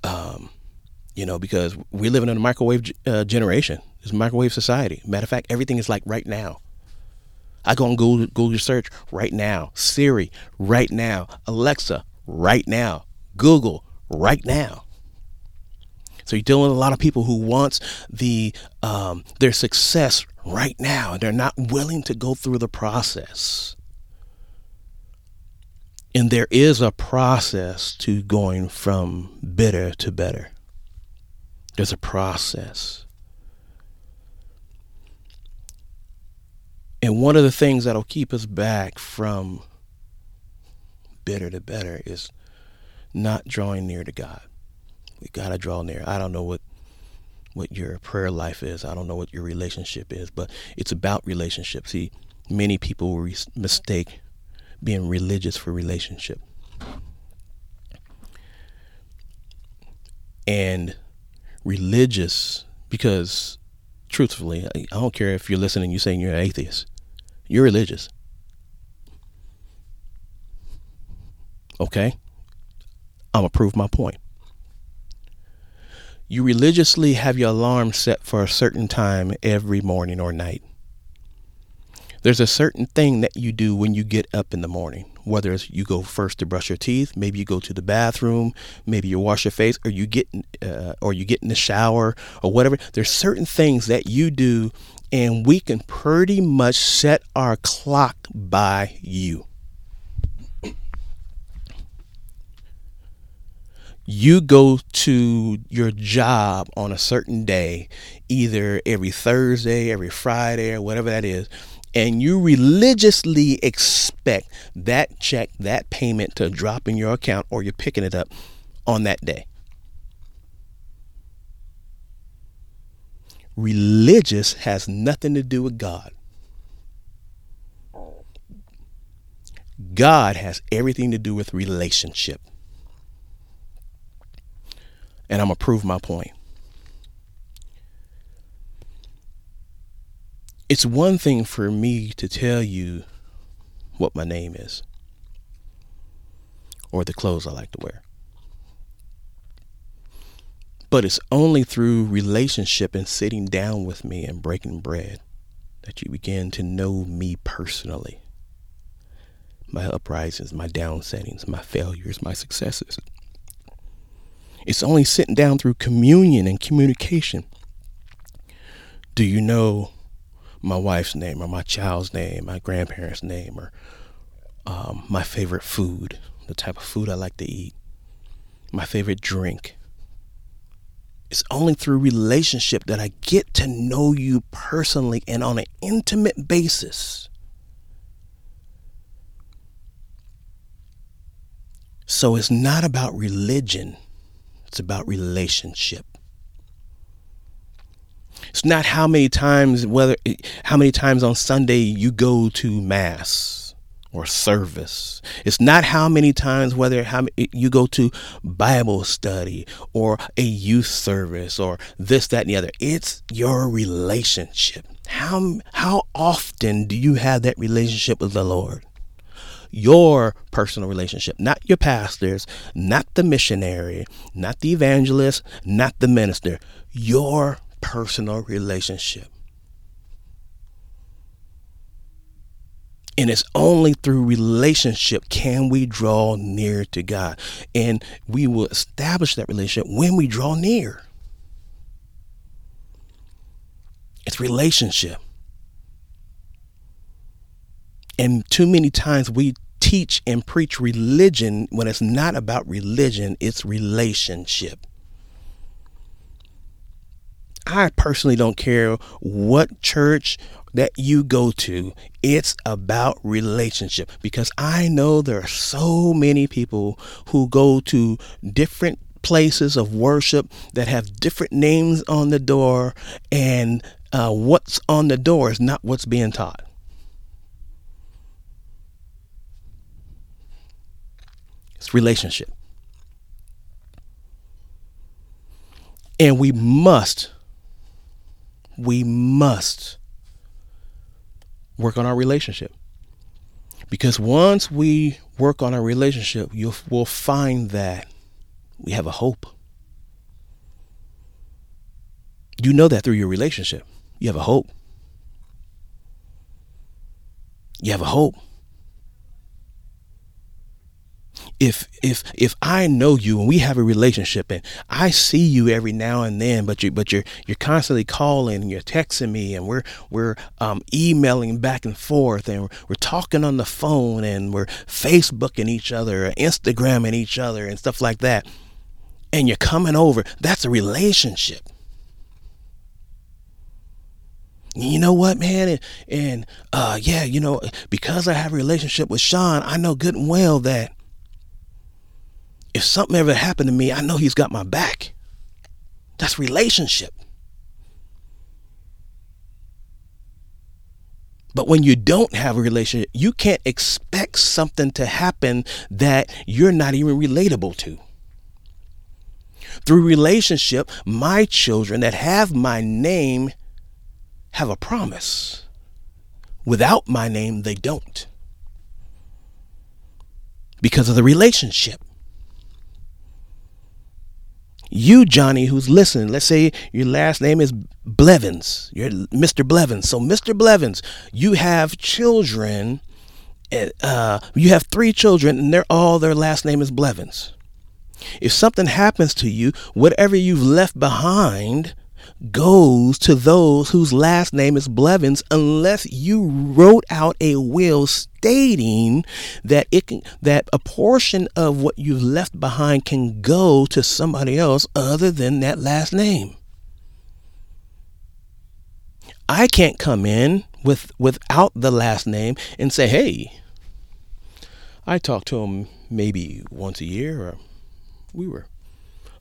um, you know, because we're living in a microwave uh, generation. It's a microwave society. Matter of fact, everything is like right now. I go on Google, Google search right now. Siri, right now. Alexa, right now. Google, right now. So you're dealing with a lot of people who wants the um, their success right now, and they're not willing to go through the process. And there is a process to going from bitter to better. There's a process. And one of the things that'll keep us back from bitter to better is not drawing near to God. We got to draw near. I don't know what what your prayer life is. I don't know what your relationship is, but it's about relationship. See, many people re- mistake being religious for relationship. And religious because truthfully, I don't care if you're listening, you're saying you're an atheist. You're religious. Okay? I'm going to prove my point. You religiously have your alarm set for a certain time every morning or night. There's a certain thing that you do when you get up in the morning whether it's you go first to brush your teeth, maybe you go to the bathroom, maybe you wash your face, or you get uh, or you get in the shower or whatever. There's certain things that you do, and we can pretty much set our clock by you. You go to your job on a certain day, either every Thursday, every Friday, or whatever that is, and you religiously expect that check, that payment to drop in your account or you're picking it up on that day. Religious has nothing to do with God. God has everything to do with relationship. And I'm going to prove my point. it's one thing for me to tell you what my name is or the clothes I like to wear. But it's only through relationship and sitting down with me and breaking bread that you begin to know me personally. My uprisings, my downsettings, my failures, my successes. It's only sitting down through communion and communication. Do you know my wife's name or my child's name, my grandparents' name, or um, my favorite food, the type of food I like to eat, my favorite drink. It's only through relationship that I get to know you personally and on an intimate basis. So it's not about religion, it's about relationship. It's not how many times whether how many times on Sunday you go to mass or service. It's not how many times whether how you go to Bible study or a youth service or this that and the other. It's your relationship. How how often do you have that relationship with the Lord? Your personal relationship, not your pastors, not the missionary, not the evangelist, not the minister, your personal relationship. And it's only through relationship can we draw near to God. And we will establish that relationship when we draw near. It's relationship. And too many times we teach and preach religion when it's not about religion, it's relationship. I personally don't care what church that you go to. It's about relationship because I know there are so many people who go to different places of worship that have different names on the door, and uh, what's on the door is not what's being taught. It's relationship. And we must, we must work on our relationship. Because once we work on our relationship, you'll we'll find that we have a hope. You know that through your relationship. You have a hope. You have a hope if if if I know you and we have a relationship and I see you every now and then, but you but you're you're constantly calling and you're texting me and we're we're um, emailing back and forth and we're talking on the phone and we're Facebooking each other, or Instagramming each other and stuff like that, and you're coming over. That's a relationship. you know what, man? And, and uh, yeah, you know, because I have a relationship with Sean, I know good and well that if something ever happened to me, I know he's got my back. That's relationship. But when you don't have a relationship, you can't expect something to happen that you're not even relatable to. Through relationship, my children that have my name have a promise. Without my name, they don't. Because of the relationship you, Johnny, who's listening, let's say your last name is Blevins, you're Mr. Blevins. So, Mr. Blevins, you have children, uh, you have three children, and they're all their last name is Blevins. If something happens to you, whatever you've left behind goes to those whose last name is Blevins unless you wrote out a will stating that it can, that a portion of what you've left behind can go to somebody else other than that last name. I can't come in with without the last name and say, "Hey, I talked to him maybe once a year or we were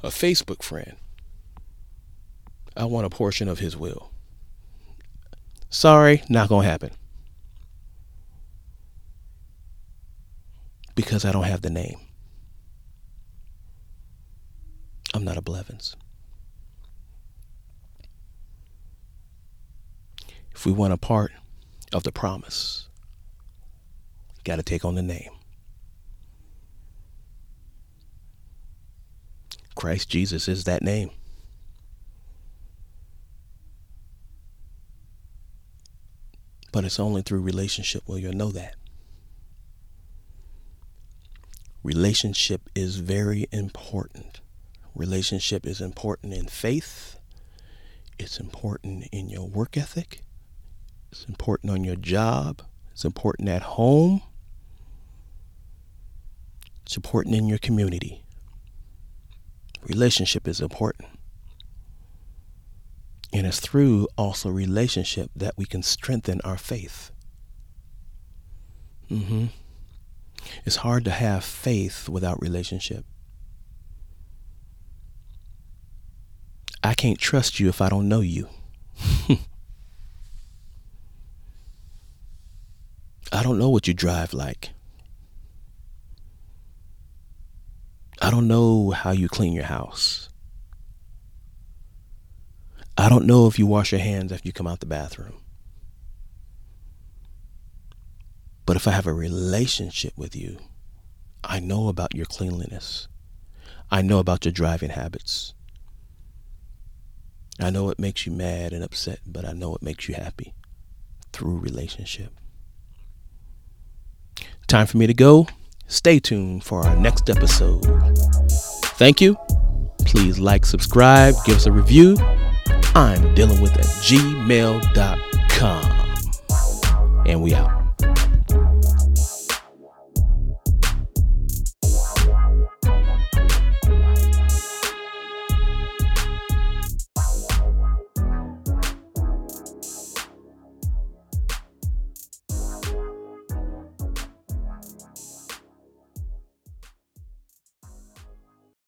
a Facebook friend." I want a portion of his will. Sorry, not going to happen. Because I don't have the name. I'm not a Blevins. If we want a part of the promise, got to take on the name. Christ Jesus is that name. But it's only through relationship will you'll know that. Relationship is very important. Relationship is important in faith. It's important in your work ethic. It's important on your job. It's important at home. It's important in your community. Relationship is important. And it's through also relationship that we can strengthen our faith. Mm-hmm. It's hard to have faith without relationship. I can't trust you if I don't know you. I don't know what you drive like. I don't know how you clean your house. I don't know if you wash your hands after you come out the bathroom. But if I have a relationship with you, I know about your cleanliness. I know about your driving habits. I know it makes you mad and upset, but I know it makes you happy through relationship. Time for me to go. Stay tuned for our next episode. Thank you. Please like, subscribe, give us a review. I'm dealing with at gmail.com. And we out.